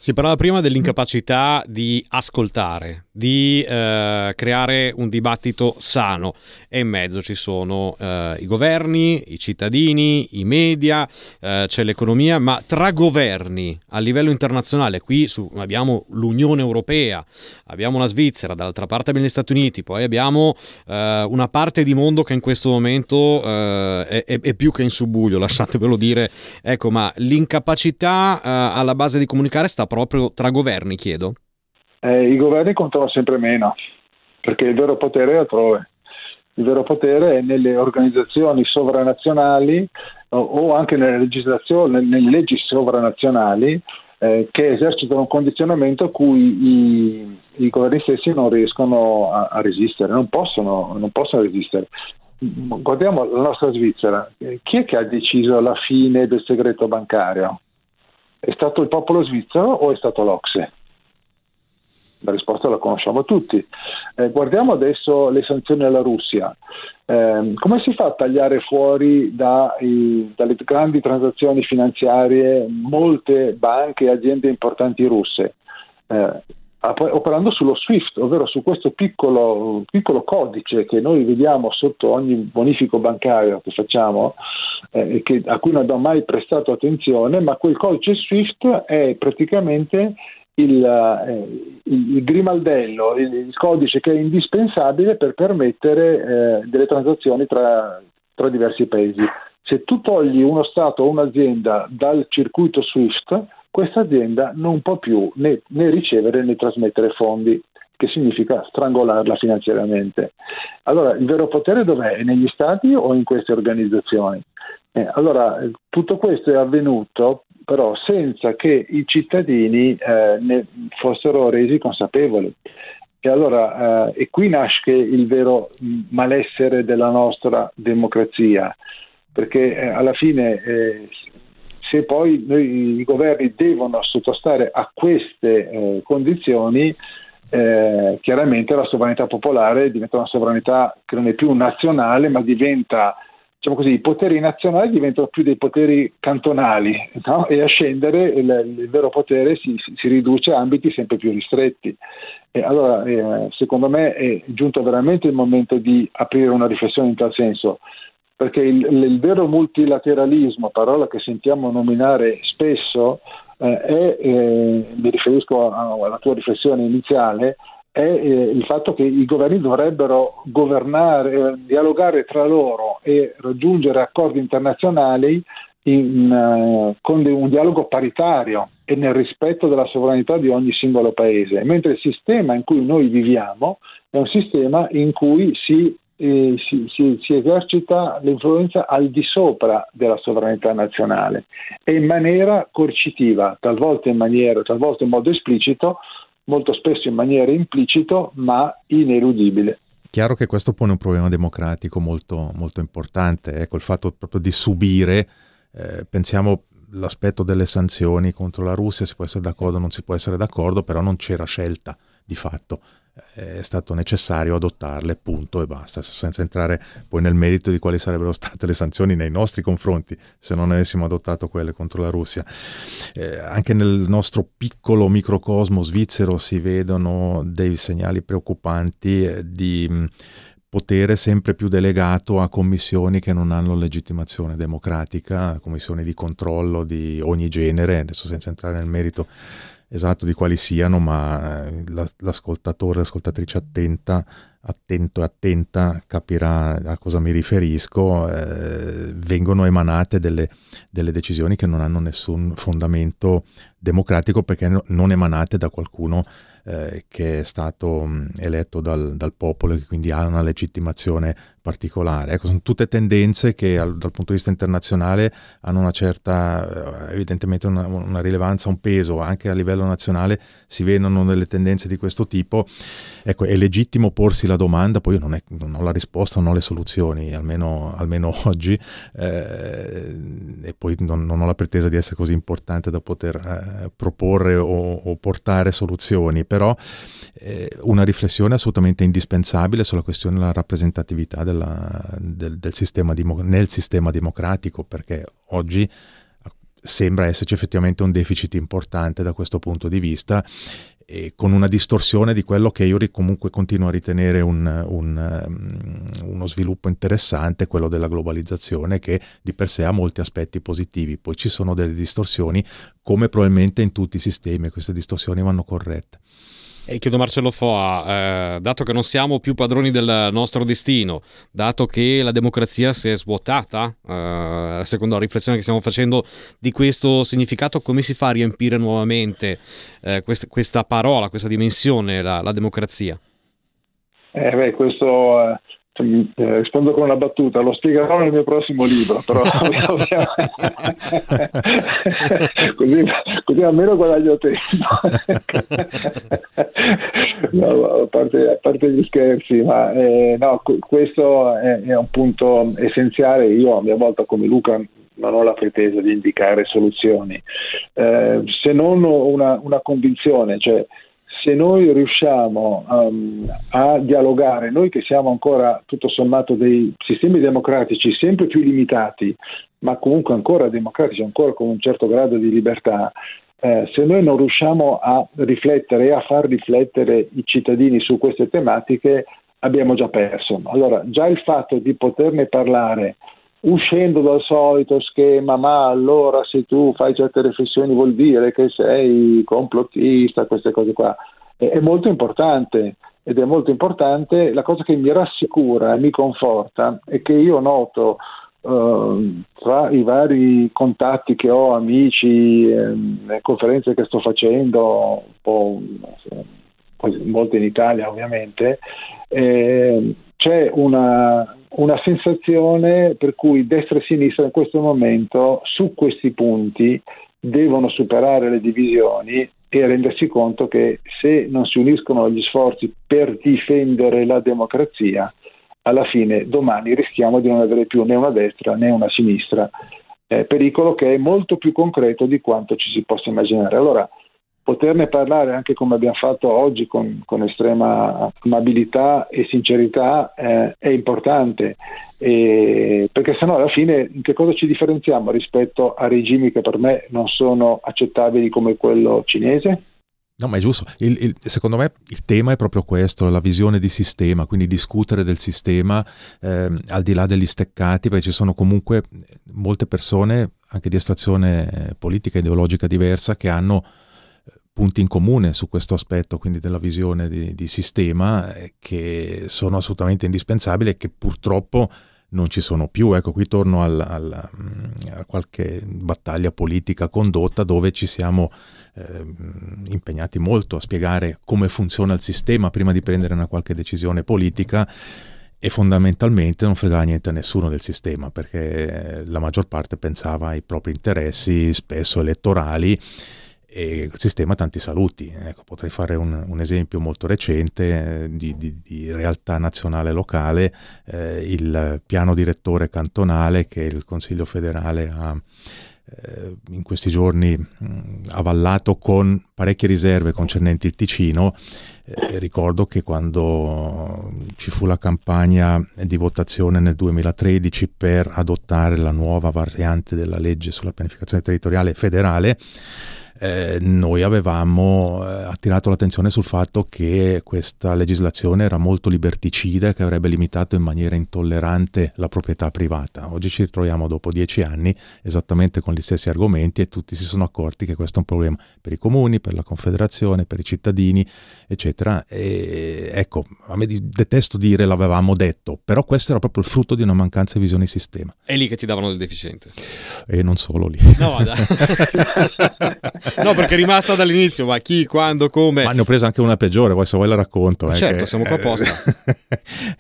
Si parlava prima dell'incapacità di ascoltare, di eh, creare un dibattito sano e in mezzo ci sono eh, i governi, i cittadini, i media, eh, c'è l'economia, ma tra governi a livello internazionale, qui su, abbiamo l'Unione Europea, abbiamo la Svizzera, dall'altra parte abbiamo gli Stati Uniti, poi abbiamo eh, una parte di mondo che in questo momento eh, è, è, più che in subbuglio, lasciatemelo dire, ecco, ma l'incapacità eh, alla base di comunicare sta proprio tra governi, chiedo? Eh, I governi contano sempre meno, perché il vero potere è altrove. Il vero potere è nelle organizzazioni sovranazionali o, o anche nelle legislazioni, nelle leggi sovranazionali eh, che esercitano un condizionamento a cui i, i governi stessi non riescono a, a resistere, non possono, non possono resistere guardiamo la nostra Svizzera, chi è che ha deciso la fine del segreto bancario? È stato il popolo svizzero o è stato l'Ocse? La risposta la conosciamo tutti. Eh, guardiamo adesso le sanzioni alla Russia. Eh, come si fa a tagliare fuori dai, dalle grandi transazioni finanziarie molte banche e aziende importanti russe? Eh, operando sullo SWIFT, ovvero su questo piccolo, piccolo, codice che noi vediamo sotto ogni bonifico bancario che facciamo, eh, che, a cui non abbiamo mai prestato attenzione, ma quel codice SWIFT è praticamente il, eh, il grimaldello, il, il, codice che è indispensabile per permettere eh, delle transazioni tra, tra diversi paesi. Se tu togli uno Stato o un'azienda dal circuito SWIFT, questa azienda non può più né, né ricevere né trasmettere fondi che significa strangolarla finanziariamente. Allora, il vero potere dov'è? È negli stati o in queste organizzazioni? Eh, allora, tutto questo è avvenuto però senza che i cittadini eh, ne fossero resi consapevoli. E allora, eh, e qui nasce il vero malessere della nostra democrazia, perché eh, alla fine eh, se poi noi, i governi devono sottostare a queste eh, condizioni, chiaramente la sovranità popolare diventa una sovranità che non è più nazionale, ma diventa, diciamo così, i poteri nazionali diventano più dei poteri cantonali no? e a scendere il, il vero potere si, si, riduce a ambiti sempre più ristretti. E allora, eh, secondo me è giunto veramente il momento di aprire una riflessione in tal senso perché il, il, vero multilateralismo, parola che sentiamo nominare spesso, eh, è, eh, mi riferisco alla tua riflessione iniziale, è eh, il fatto che i governi dovrebbero governare, eh, dialogare tra loro e raggiungere accordi internazionali in, uh, con un dialogo paritario e nel rispetto della sovranità di ogni singolo paese, mentre il sistema in cui noi viviamo è un sistema in cui si eh, si, si, si, esercita l'influenza al di sopra della sovranità nazionale e in maniera coercitiva, talvolta in, maniera, talvolta in modo esplicito, molto spesso in maniera implicito, ma ineludibile. Chiaro che questo pone un problema democratico molto, molto importante, ecco il fatto proprio di subire, eh, pensiamo l'aspetto delle sanzioni contro la Russia si può essere d'accordo, non si può essere d'accordo, però non c'era scelta di fatto è stato necessario adottarle, punto e basta, senza entrare poi nel merito di quali sarebbero state le sanzioni nei nostri confronti se non avessimo adottato quelle contro la Russia. Eh, anche nel nostro piccolo microcosmo svizzero si vedono dei segnali preoccupanti eh, di potere sempre più delegato a commissioni che non hanno legittimazione democratica, commissioni di controllo di ogni genere, adesso senza entrare nel merito esatto di quali siano, ma eh, l'ascoltatore, l'ascoltatrice attenta, attento e attenta capirà a cosa mi riferisco, eh, vengono emanate delle, delle, decisioni che non hanno nessun fondamento democratico perché no, non emanate da qualcuno eh, che è stato mh, eletto dal, dal, popolo e che quindi ha una legittimazione particolare. Ecco, sono tutte tendenze che al, dal punto di vista internazionale hanno una certa, eh, evidentemente una, una, rilevanza, un peso, anche a livello nazionale si vedono delle tendenze di questo tipo. Ecco, è legittimo porsi la domanda, poi io non, è, non ho la risposta, non ho le soluzioni, almeno, almeno oggi, eh, e poi non, non, ho la pretesa di essere così importante da poter eh, proporre o, o, portare soluzioni, però eh, una riflessione assolutamente indispensabile sulla questione della rappresentatività del della, del, del sistema nel sistema democratico, perché oggi sembra esserci effettivamente un deficit importante da questo punto di vista con una distorsione di quello che io comunque continuo a ritenere un, un, um, uno sviluppo interessante, quello della globalizzazione, che di per sé ha molti aspetti positivi. Poi ci sono delle distorsioni, come probabilmente in tutti i sistemi, queste distorsioni vanno corrette. E chiedo Marcello Foa, eh, dato che non siamo più padroni del nostro destino, dato che la democrazia si è svuotata, eh, secondo la riflessione che stiamo facendo di questo significato, come si fa a riempire nuovamente eh, questa, questa, parola, questa dimensione, la, la democrazia? Eh beh, questo eh, rispondo con una battuta, lo spiegherò nel mio prossimo libro, però così, così, almeno guadagno tempo. no, a, parte, a, parte, gli scherzi, ma eh, no, questo è, è, un punto essenziale. Io a mia volta come Luca non ho la pretesa di indicare soluzioni, eh, se non una, una convinzione, cioè se noi riusciamo um, a dialogare, noi che siamo ancora tutto sommato dei sistemi democratici sempre più limitati, ma comunque ancora democratici, ancora con un certo grado di libertà, eh, se noi non riusciamo a riflettere e a far riflettere i cittadini su queste tematiche, abbiamo già perso. Allora, già il fatto di poterne parlare uscendo dal solito schema, ma allora se tu fai certe riflessioni vuol dire che sei complottista, queste cose qua, è molto importante ed è molto importante. La cosa che mi rassicura e mi conforta è che io noto uh, tra i vari contatti che ho, amici, eh, conferenze che sto facendo, un po', molte in Italia ovviamente, eh, c'è una, una sensazione per cui destra e sinistra in questo momento su questi punti devono superare le divisioni e rendersi conto che se non si uniscono gli sforzi per difendere la democrazia, alla fine domani rischiamo di non avere più né una destra né una sinistra, eh, pericolo che è molto più concreto di quanto ci si possa immaginare. Allora, poterne parlare anche come abbiamo fatto oggi con, con estrema amabilità e sincerità eh, è importante, e, perché sennò alla fine in che cosa ci differenziamo rispetto a regimi che per me non sono accettabili come quello cinese? No, ma è giusto. Il, il, secondo me il tema è proprio questo, la visione di sistema, quindi discutere del sistema eh, al di là degli steccati, perché ci sono comunque molte persone, anche di estrazione politica e ideologica diversa, che hanno punti in comune su questo aspetto, quindi della visione di, di sistema, eh, che sono assolutamente indispensabili e che purtroppo non ci sono più. Ecco, qui torno al, al, mm, a qualche battaglia politica condotta dove ci siamo eh, impegnati molto a spiegare come funziona il sistema prima di prendere una qualche decisione politica e fondamentalmente non fregava niente a nessuno del sistema perché la maggior parte pensava ai propri interessi, spesso elettorali e sistema tanti saluti. Ecco, potrei fare un, un, esempio molto recente eh, di, di, di, realtà nazionale locale, eh, il piano direttore cantonale che il Consiglio federale ha eh, in questi giorni mh, avallato con parecchie riserve concernenti il Ticino. Eh, ricordo che quando ci fu la campagna di votazione nel 2013 per adottare la nuova variante della legge sulla pianificazione territoriale federale, eh, noi avevamo eh, attirato l'attenzione sul fatto che questa legislazione era molto liberticida e che avrebbe limitato in maniera intollerante la proprietà privata. Oggi ci ritroviamo dopo dieci anni esattamente con gli stessi argomenti e tutti si sono accorti che questo è un problema per i comuni, per la Confederazione, per i cittadini, eccetera. E, ecco, a me detesto dire l'avevamo detto, però questo era proprio il frutto di una mancanza di visione di sistema. È lì che ti davano del deficiente. E non solo lì. No, dai. no, perché è rimasta dall'inizio, ma chi, quando, come. Ma ne ho presa anche una peggiore, poi se vuoi la racconto. Eh, certo, che, siamo qua apposta.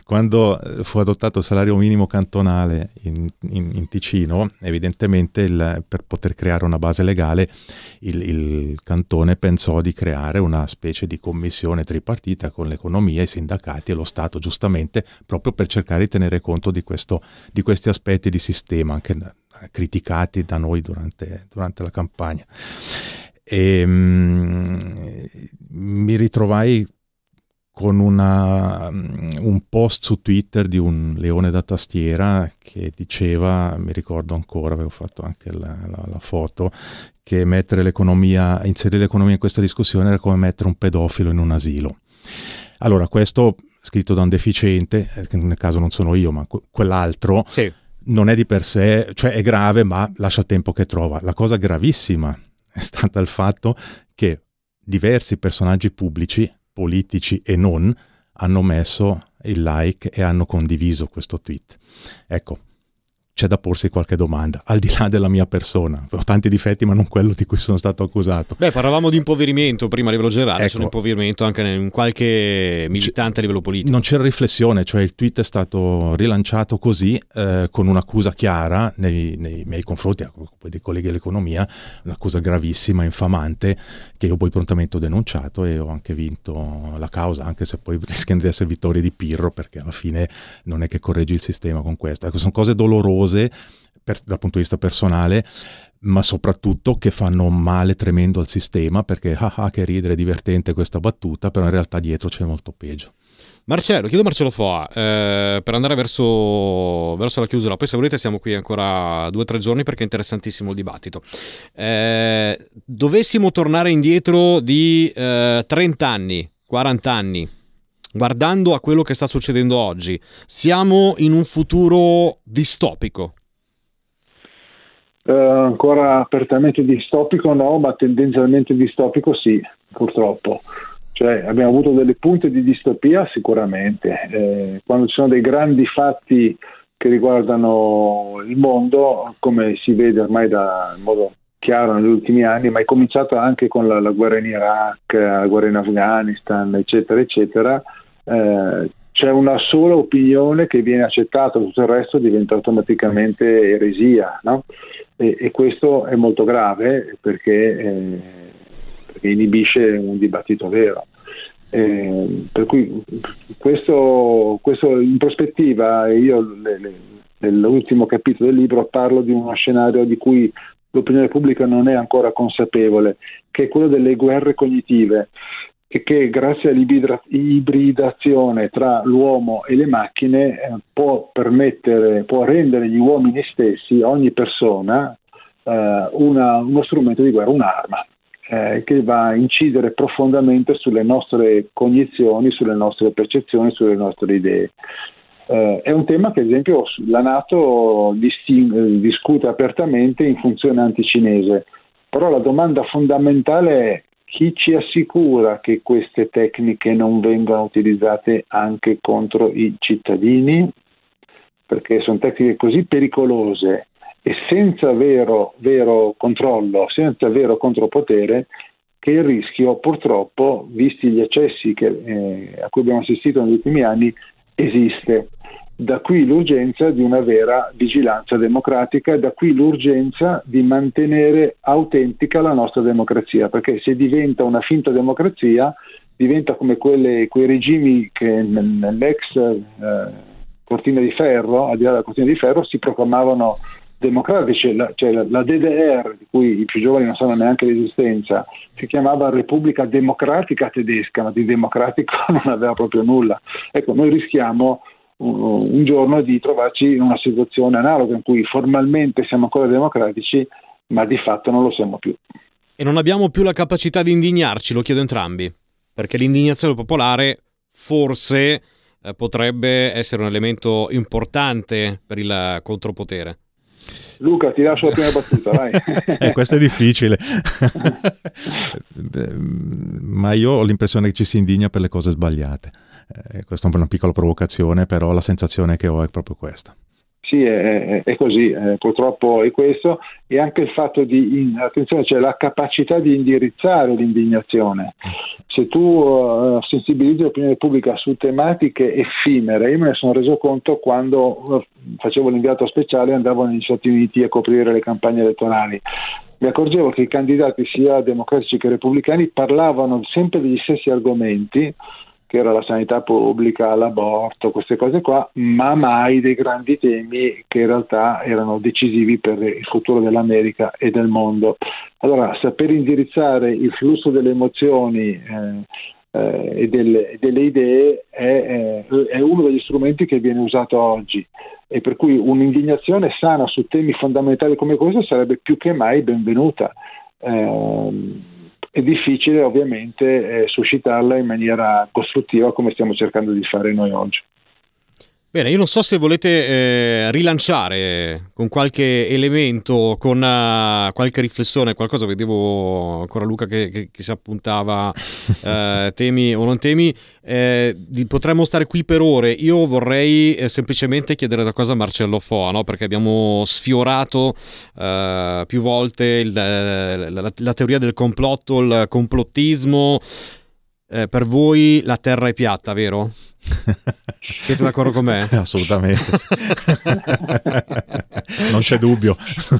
quando fu adottato il salario minimo cantonale in, in, in Ticino, evidentemente il, per poter creare una base legale, il, il cantone pensò di creare una specie di commissione tripartita con l'economia, i sindacati e lo Stato, giustamente, proprio per cercare di tenere conto di, questo, di questi aspetti di sistema, anche criticati da noi durante, durante la campagna. E um, mi ritrovai con una, un post su Twitter di un leone da tastiera che diceva, mi ricordo ancora, avevo fatto anche la, la, la foto, che mettere l'economia, inserire l'economia in questa discussione era come mettere un pedofilo in un asilo. Allora, questo scritto da un deficiente, che nel caso non sono io, ma quell'altro, sì non è di per sé, cioè è grave, ma lascia tempo che trova. La cosa gravissima è stata il fatto che diversi personaggi pubblici, politici e non, hanno messo il like e hanno condiviso questo tweet. Ecco, c'è da porsi qualche domanda, al di là della mia persona. Ho tanti difetti, ma non quello di cui sono stato accusato. Beh, parlavamo di impoverimento prima a livello generale, ecco, c'è un impoverimento anche in qualche militante a livello politico. Non c'era riflessione, cioè il tweet è stato rilanciato così, eh, con un'accusa chiara nei, nei miei confronti, dei colleghi dell'economia, un'accusa gravissima, infamante, che io poi prontamente ho denunciato e ho anche vinto la causa, anche se poi rischiano di essere vittorie di Pirro, perché alla fine non è che correggi il sistema con questo. Ecco, sono cose dolorose cose per, dal punto di vista personale, ma soprattutto che fanno male tremendo al sistema perché ah, ah che ridere, divertente questa battuta, però in realtà dietro c'è molto peggio. Marcello, chiedo Marcello Foa, eh, per andare verso, verso, la chiusura, poi se volete siamo qui ancora due o tre giorni perché è interessantissimo il dibattito. Eh, dovessimo tornare indietro di eh, 30 anni, 40 anni, guardando a quello che sta succedendo oggi, siamo in un futuro distopico? Uh, ancora apertamente distopico no, ma tendenzialmente distopico sì, purtroppo. Cioè, abbiamo avuto delle punte di distopia sicuramente. Eh, quando ci sono dei grandi fatti che riguardano il mondo, come si vede ormai da, in modo chiaro negli ultimi anni, ma è cominciato anche con la, la guerra in Iraq, la guerra in Afghanistan, eccetera, eccetera, eh, c'è una sola opinione che viene accettata, tutto il resto diventa automaticamente eresia, no? e, e, questo è molto grave perché, eh, perché inibisce un dibattito vero. Eh, per cui questo, questo, in prospettiva io le, le, nell'ultimo capitolo del libro parlo di uno scenario di cui l'opinione pubblica non è ancora consapevole, che è quello delle guerre cognitive che grazie all'ibridazione tra l'uomo e le macchine eh, può permettere, può rendere gli uomini stessi, ogni persona, eh, una, uno strumento di guerra, un'arma. Eh, che va a incidere profondamente sulle nostre cognizioni, sulle nostre percezioni, sulle nostre idee. Eh, è un tema che ad esempio la Nato disting- discute apertamente in funzione anticinese, però la domanda fondamentale è chi ci assicura che queste tecniche non vengano utilizzate anche contro i cittadini? Perché sono tecniche così pericolose e senza vero, vero controllo, senza vero contropotere, che il rischio purtroppo, visti gli eccessi che, eh, a cui abbiamo assistito negli ultimi anni, esiste. Da qui l'urgenza di una vera vigilanza democratica, da qui l'urgenza di mantenere autentica la nostra democrazia, perché se diventa una finta democrazia diventa come quelle, quei regimi che nell'ex eh, cortina di ferro, al di là della cortina di ferro, si proclamavano democratici, la, cioè la, DDR, di cui i più giovani non sanno neanche l'esistenza, si chiamava Repubblica Democratica Tedesca, ma di democratico non aveva proprio nulla. Ecco, noi rischiamo un, giorno di trovarci in una situazione analoga in cui formalmente siamo ancora democratici, ma di fatto non lo siamo più. E non abbiamo più la capacità di indignarci, lo chiedo entrambi, perché l'indignazione popolare forse eh, potrebbe essere un elemento importante per il contropotere. Luca, ti lascio la prima battuta, vai. eh, questo è difficile. Ma io ho l'impressione che ci si indigna per le cose sbagliate. Eh, questa è una piccola provocazione, però la sensazione che ho è proprio questa. Sì, è, è così, eh, purtroppo è questo, e anche il fatto di, attenzione, cioè la capacità di indirizzare l'indignazione. Se tu uh, sensibilizzi l'opinione pubblica su tematiche effimere, io me ne sono reso conto quando uh, facevo l'inviato speciale e andavo negli Stati Uniti a coprire le campagne elettorali mi accorgevo che i candidati sia democratici che repubblicani parlavano sempre degli stessi argomenti, che era la sanità pubblica, l'aborto, queste cose qua, ma mai dei grandi temi che in realtà erano decisivi per il futuro dell'America e del mondo. Allora, saper indirizzare il flusso delle emozioni eh, eh, e delle, delle, idee è, è, uno degli strumenti che viene usato oggi e per cui un'indignazione sana su temi fondamentali come questo sarebbe più che mai benvenuta. Eh, è difficile ovviamente eh, suscitarla in maniera costruttiva come stiamo cercando di fare noi oggi. Bene, io non so se volete eh, rilanciare con qualche elemento, con uh, qualche riflessione, qualcosa, vedevo ancora Luca che, che, che si appuntava eh, temi o non temi, eh, di, potremmo stare qui per ore. Io vorrei eh, semplicemente chiedere una cosa a Marcello Foa, no? perché abbiamo sfiorato eh, più volte il, la, la, la teoria del complotto, il complottismo. Eh, per voi la Terra è piatta, vero? Siete d'accordo con me? Assolutamente. non c'è dubbio.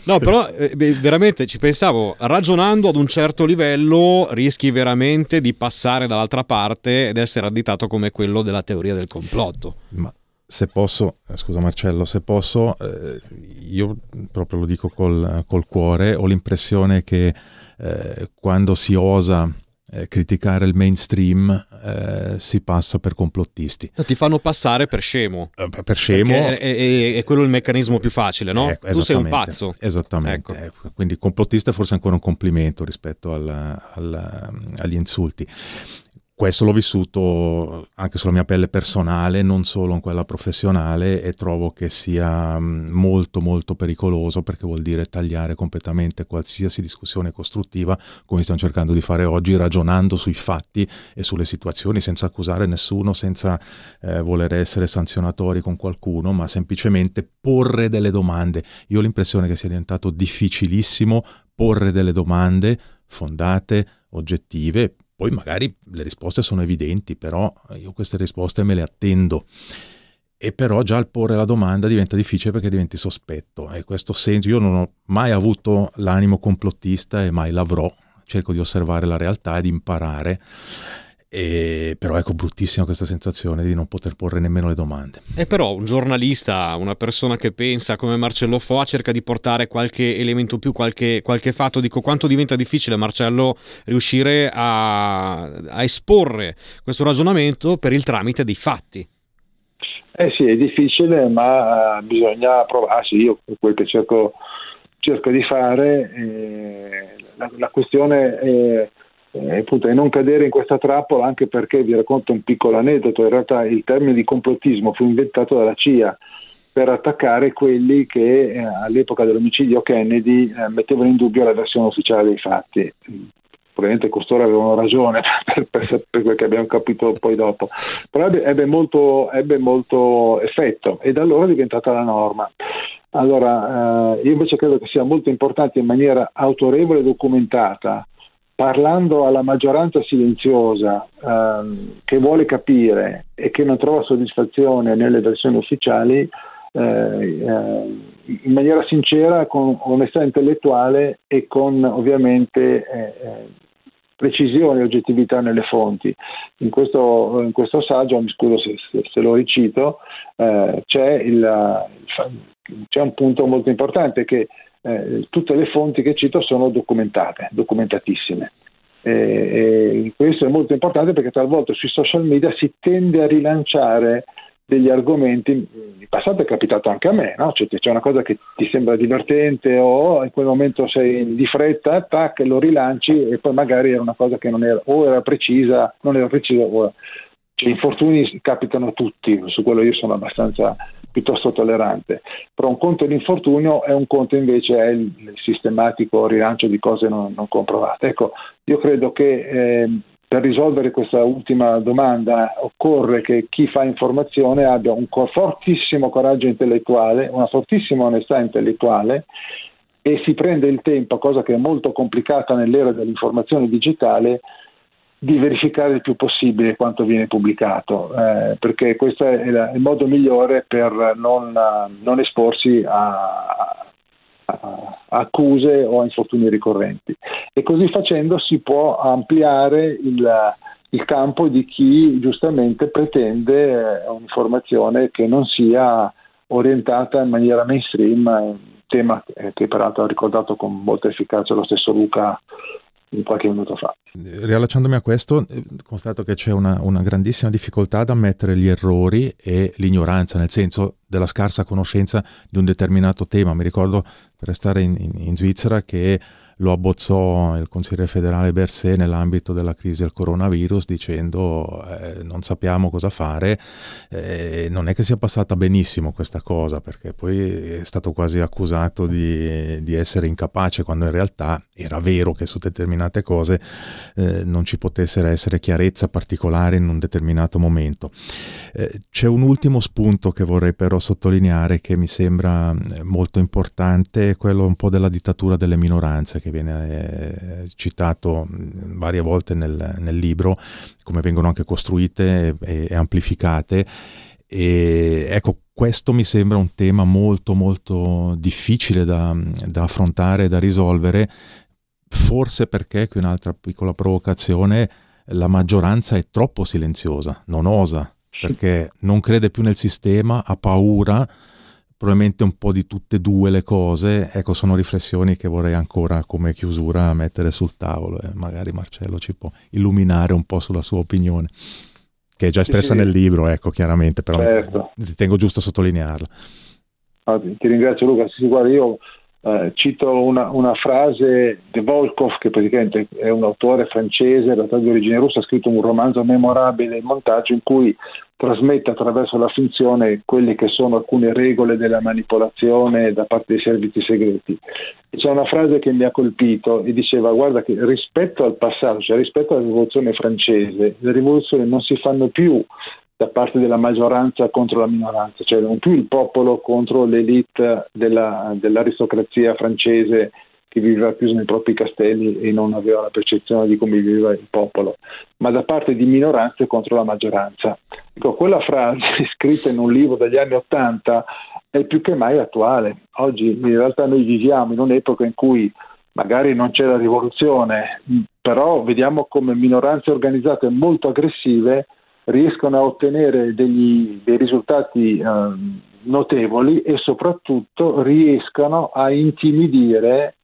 no, però eh, veramente ci pensavo, ragionando ad un certo livello rischi veramente di passare dall'altra parte ed essere additato come quello della teoria del complotto. Ma se posso, eh, scusa Marcello, se posso, eh, io proprio lo dico col, col, cuore, ho l'impressione che eh, quando si osa eh, criticare il mainstream eh, si passa per complottisti. Ti fanno passare per scemo. Eh, per scemo. È, è, è, quello il meccanismo più facile, no? Eh, tu sei un pazzo. Esattamente. Ecco. Eh, quindi complottista è forse ancora un complimento rispetto al, al, agli insulti questo l'ho vissuto anche sulla mia pelle personale, non solo in quella professionale e trovo che sia molto molto pericoloso perché vuol dire tagliare completamente qualsiasi discussione costruttiva come stiamo cercando di fare oggi ragionando sui fatti e sulle situazioni senza accusare nessuno, senza eh, voler essere sanzionatori con qualcuno, ma semplicemente porre delle domande. Io ho l'impressione che sia diventato difficilissimo porre delle domande fondate, oggettive, poi magari le risposte sono evidenti, però io queste risposte me le attendo. E però già al porre la domanda diventa difficile perché diventi sospetto. E questo senso, io non ho mai avuto l'animo complottista e mai l'avrò. Cerco di osservare la realtà e di imparare e, però ecco bruttissima questa sensazione di non poter porre nemmeno le domande. E però un giornalista, una persona che pensa come Marcello Foa cerca di portare qualche elemento più, qualche, qualche fatto. Dico quanto diventa difficile Marcello riuscire a, a esporre questo ragionamento per il tramite dei fatti. Eh sì, è difficile, ma bisogna provarsi. Io quel che cerco, cerco di fare, eh, la, la, questione è eh, appunto, e non cadere in questa trappola anche perché vi racconto un piccolo aneddoto, in realtà il termine di complottismo fu inventato dalla CIA per attaccare quelli che eh, all'epoca dell'omicidio Kennedy eh, mettevano in dubbio la versione ufficiale dei fatti. Probabilmente costoro avevano ragione per, per, per, quel che abbiamo capito poi dopo, però ebbe, ebbe, molto, ebbe molto effetto e da allora è diventata la norma. Allora, eh, io invece credo che sia molto importante in maniera autorevole e documentata parlando alla maggioranza silenziosa ehm, che vuole capire e che non trova soddisfazione nelle versioni ufficiali, eh, eh, in maniera sincera, con onestà intellettuale e con ovviamente eh, eh precisione e oggettività nelle fonti. In questo, in questo saggio, mi scuso se, se, se lo ricito, eh, c'è il, c'è un punto molto importante che eh, tutte le fonti che cito sono documentate, documentatissime. E, e questo è molto importante perché talvolta sui social media si tende a rilanciare degli argomenti, in passato è capitato anche a me, no? cioè, c'è una cosa che ti sembra divertente o in quel momento sei di fretta, tac, lo rilanci e poi magari era una cosa che non era, o era precisa, non era precisa, o cioè, infortuni capitano tutti, su quello io sono abbastanza piuttosto tollerante, però un conto è l'infortunio e un conto invece è il, sistematico rilancio di cose non, non, comprovate. Ecco, io credo che eh, per risolvere questa ultima domanda occorre che chi fa informazione abbia un fortissimo coraggio intellettuale, una fortissima onestà intellettuale e si prende il tempo, cosa che è molto complicata nell'era dell'informazione digitale, di verificare il più possibile quanto viene pubblicato, eh, perché questo è il modo migliore per non, non esporsi a, accuse o a infortuni ricorrenti. E così facendo si può ampliare il, il campo di chi giustamente pretende eh, un'informazione che non sia orientata in maniera mainstream, tema che peraltro ha ricordato con molta efficacia lo stesso Luca qualche minuto fa. Riallacciandomi a questo, constato che c'è una, una, grandissima difficoltà ad ammettere gli errori e l'ignoranza, nel senso della scarsa conoscenza di un determinato tema. Mi ricordo per restare in, in, in Svizzera che lo abbozzò il consigliere federale Berset nell'ambito della crisi del coronavirus dicendo eh, non sappiamo cosa fare, eh, non è che sia passata benissimo questa cosa perché poi è stato quasi accusato di, di essere incapace quando in realtà era vero che su determinate cose eh, non ci potesse essere chiarezza particolare in un determinato momento. Eh, c'è un ultimo spunto che vorrei però sottolineare che mi sembra eh, molto importante, quello un po' della dittatura delle minoranze che viene eh, citato varie volte nel, nel, libro, come vengono anche costruite e, e amplificate. E ecco, questo mi sembra un tema molto molto difficile da, da affrontare e da risolvere, forse perché, qui un'altra piccola provocazione, la maggioranza è troppo silenziosa, non osa, perché non crede più nel sistema, ha paura probabilmente un po' di tutte e due le cose. Ecco, sono riflessioni che vorrei ancora come chiusura mettere sul tavolo e magari Marcello ci può illuminare un po' sulla sua opinione, che è già espressa sì, nel libro, ecco, chiaramente, però certo. ritengo giusto sottolinearla. Ah, ti ringrazio Luca, sì, guarda, io eh, cito una, una, frase di Volkov, che praticamente è un autore francese, in realtà di origine russa, ha scritto un romanzo memorabile in montaggio in cui trasmette attraverso la finzione quelle che sono alcune regole della manipolazione da parte dei servizi segreti. E c'è una frase che mi ha colpito e diceva guarda che rispetto al passato, cioè rispetto alla rivoluzione francese, le rivoluzioni non si fanno più da parte della maggioranza contro la minoranza, cioè non più il popolo contro l'elite della, dell'aristocrazia francese che viveva più nei propri castelli e non aveva la percezione di come viveva il popolo, ma da parte di minoranze contro la maggioranza. Ecco, quella frase scritta in un libro degli anni Ottanta è più che mai attuale. Oggi in realtà noi viviamo in un'epoca in cui magari non c'è la rivoluzione, però vediamo come minoranze organizzate molto aggressive riescono a ottenere degli, dei risultati eh, notevoli e soprattutto riescono a intimidire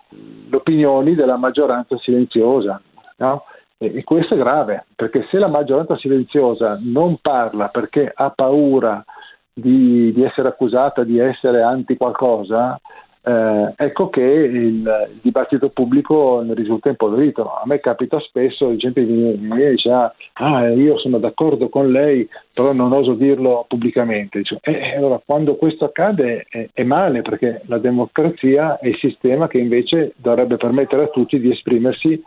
le opinioni della maggioranza silenziosa. No? E, e questo è grave, perché se la maggioranza silenziosa non parla perché ha paura di, di essere accusata di essere anti qualcosa, eh, ecco che il, il, dibattito pubblico ne risulta impoverito. A me capita spesso di gente mi dice ah, ah, io sono d'accordo con lei, però non oso dirlo pubblicamente. Dice, eh, allora quando questo accade è, è, male perché la democrazia è il sistema che invece dovrebbe permettere a tutti di esprimersi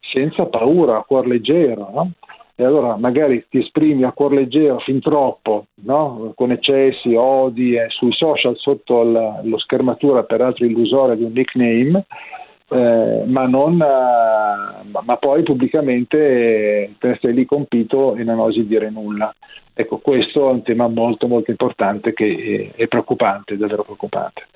senza paura, a cuor leggero. No? E allora magari ti esprimi a cuor leggero fin troppo, no? con eccessi, odi eh, sui social sotto la, lo schermatura peraltro illusoria di un nickname, eh, ma, non, eh, ma, poi pubblicamente te stai lì compito e non osi dire nulla. Ecco, questo è un tema molto molto importante che è, è preoccupante, davvero preoccupante.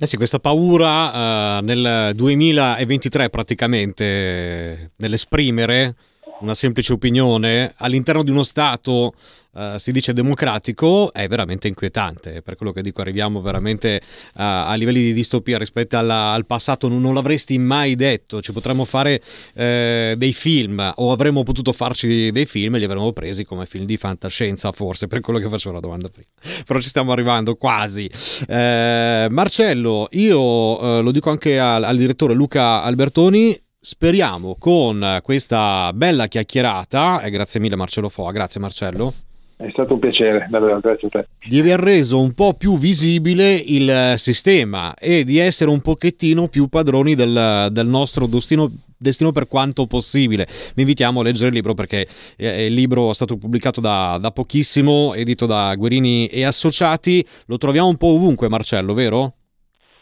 Eh sì, questa paura uh, nel 2023 praticamente nell'esprimere una semplice opinione, all'interno di uno Stato uh, si dice democratico, è veramente inquietante. Per quello che dico, arriviamo veramente uh, a livelli di distopia rispetto alla, al passato, non, non, l'avresti mai detto. Ci potremmo fare uh, dei film, o avremmo potuto farci dei film e li avremmo presi come film di fantascienza, forse, per quello che facevo la domanda prima. Però ci stiamo arrivando quasi. Marcello, io lo dico anche al, al direttore Luca Albertoni, speriamo con questa bella chiacchierata, e grazie mille Marcello Foa, grazie Marcello. È stato un piacere, davvero, grazie a te. Di aver reso un po' più visibile il sistema e di essere un pochettino più padroni del, del nostro destino, destino, per quanto possibile. Vi invitiamo a leggere il libro perché eh, il libro è stato pubblicato da, da pochissimo, edito da Guerini e Associati. Lo troviamo un po' ovunque, Marcello, vero?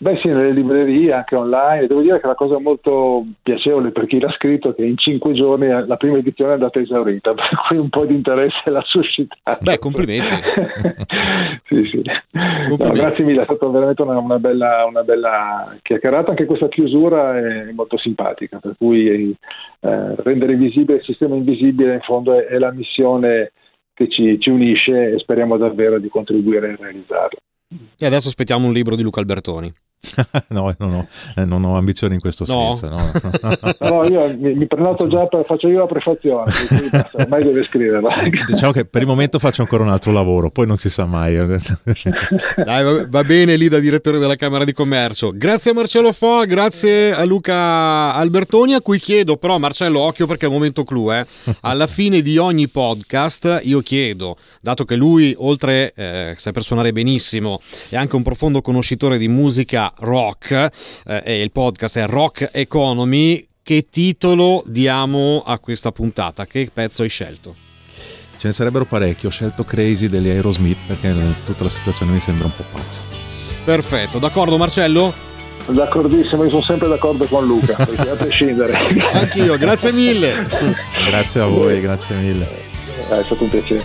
Beh sì, nelle librerie, anche online. Devo dire che la cosa molto piacevole per chi l'ha scritto è che in cinque giorni la prima edizione è andata esaurita, per cui un po' di interesse l'ha suscitato. Beh, complimenti. sì, sì. Complimenti. No, grazie mille, è stata veramente una, una, bella, una, bella, chiacchierata. Anche questa chiusura è molto simpatica, per cui eh, rendere visibile il sistema invisibile in fondo è, è la missione che ci, ci unisce e speriamo davvero di contribuire a realizzarla. E adesso aspettiamo un libro di Luca Albertoni. no, non ho, eh, non ho, ambizioni in questo no. senso. No, no io mi, mi, prenoto già, per, faccio io la prefazione, ormai deve scriverla. Diciamo che per il momento faccio ancora un altro lavoro, poi non si sa mai. Dai, va, va, bene lì da direttore della Camera di Commercio. Grazie a Marcello Fo, grazie a Luca Albertoni, a cui chiedo però, Marcello, occhio perché è il momento clou, eh. alla fine di ogni podcast io chiedo, dato che lui, oltre eh, sa suonare benissimo, è anche un profondo conoscitore di musica rock eh, e il podcast è Rock Economy. Che titolo diamo a questa puntata? Che pezzo hai scelto? Ce ne sarebbero parecchi, ho scelto Crazy degli Aerosmith perché tutta la situazione mi sembra un po' pazza. Perfetto, d'accordo Marcello? D'accordissimo, io sono sempre d'accordo con Luca, a prescindere. Anch'io, grazie mille. grazie a voi, grazie mille. È stato un piacere.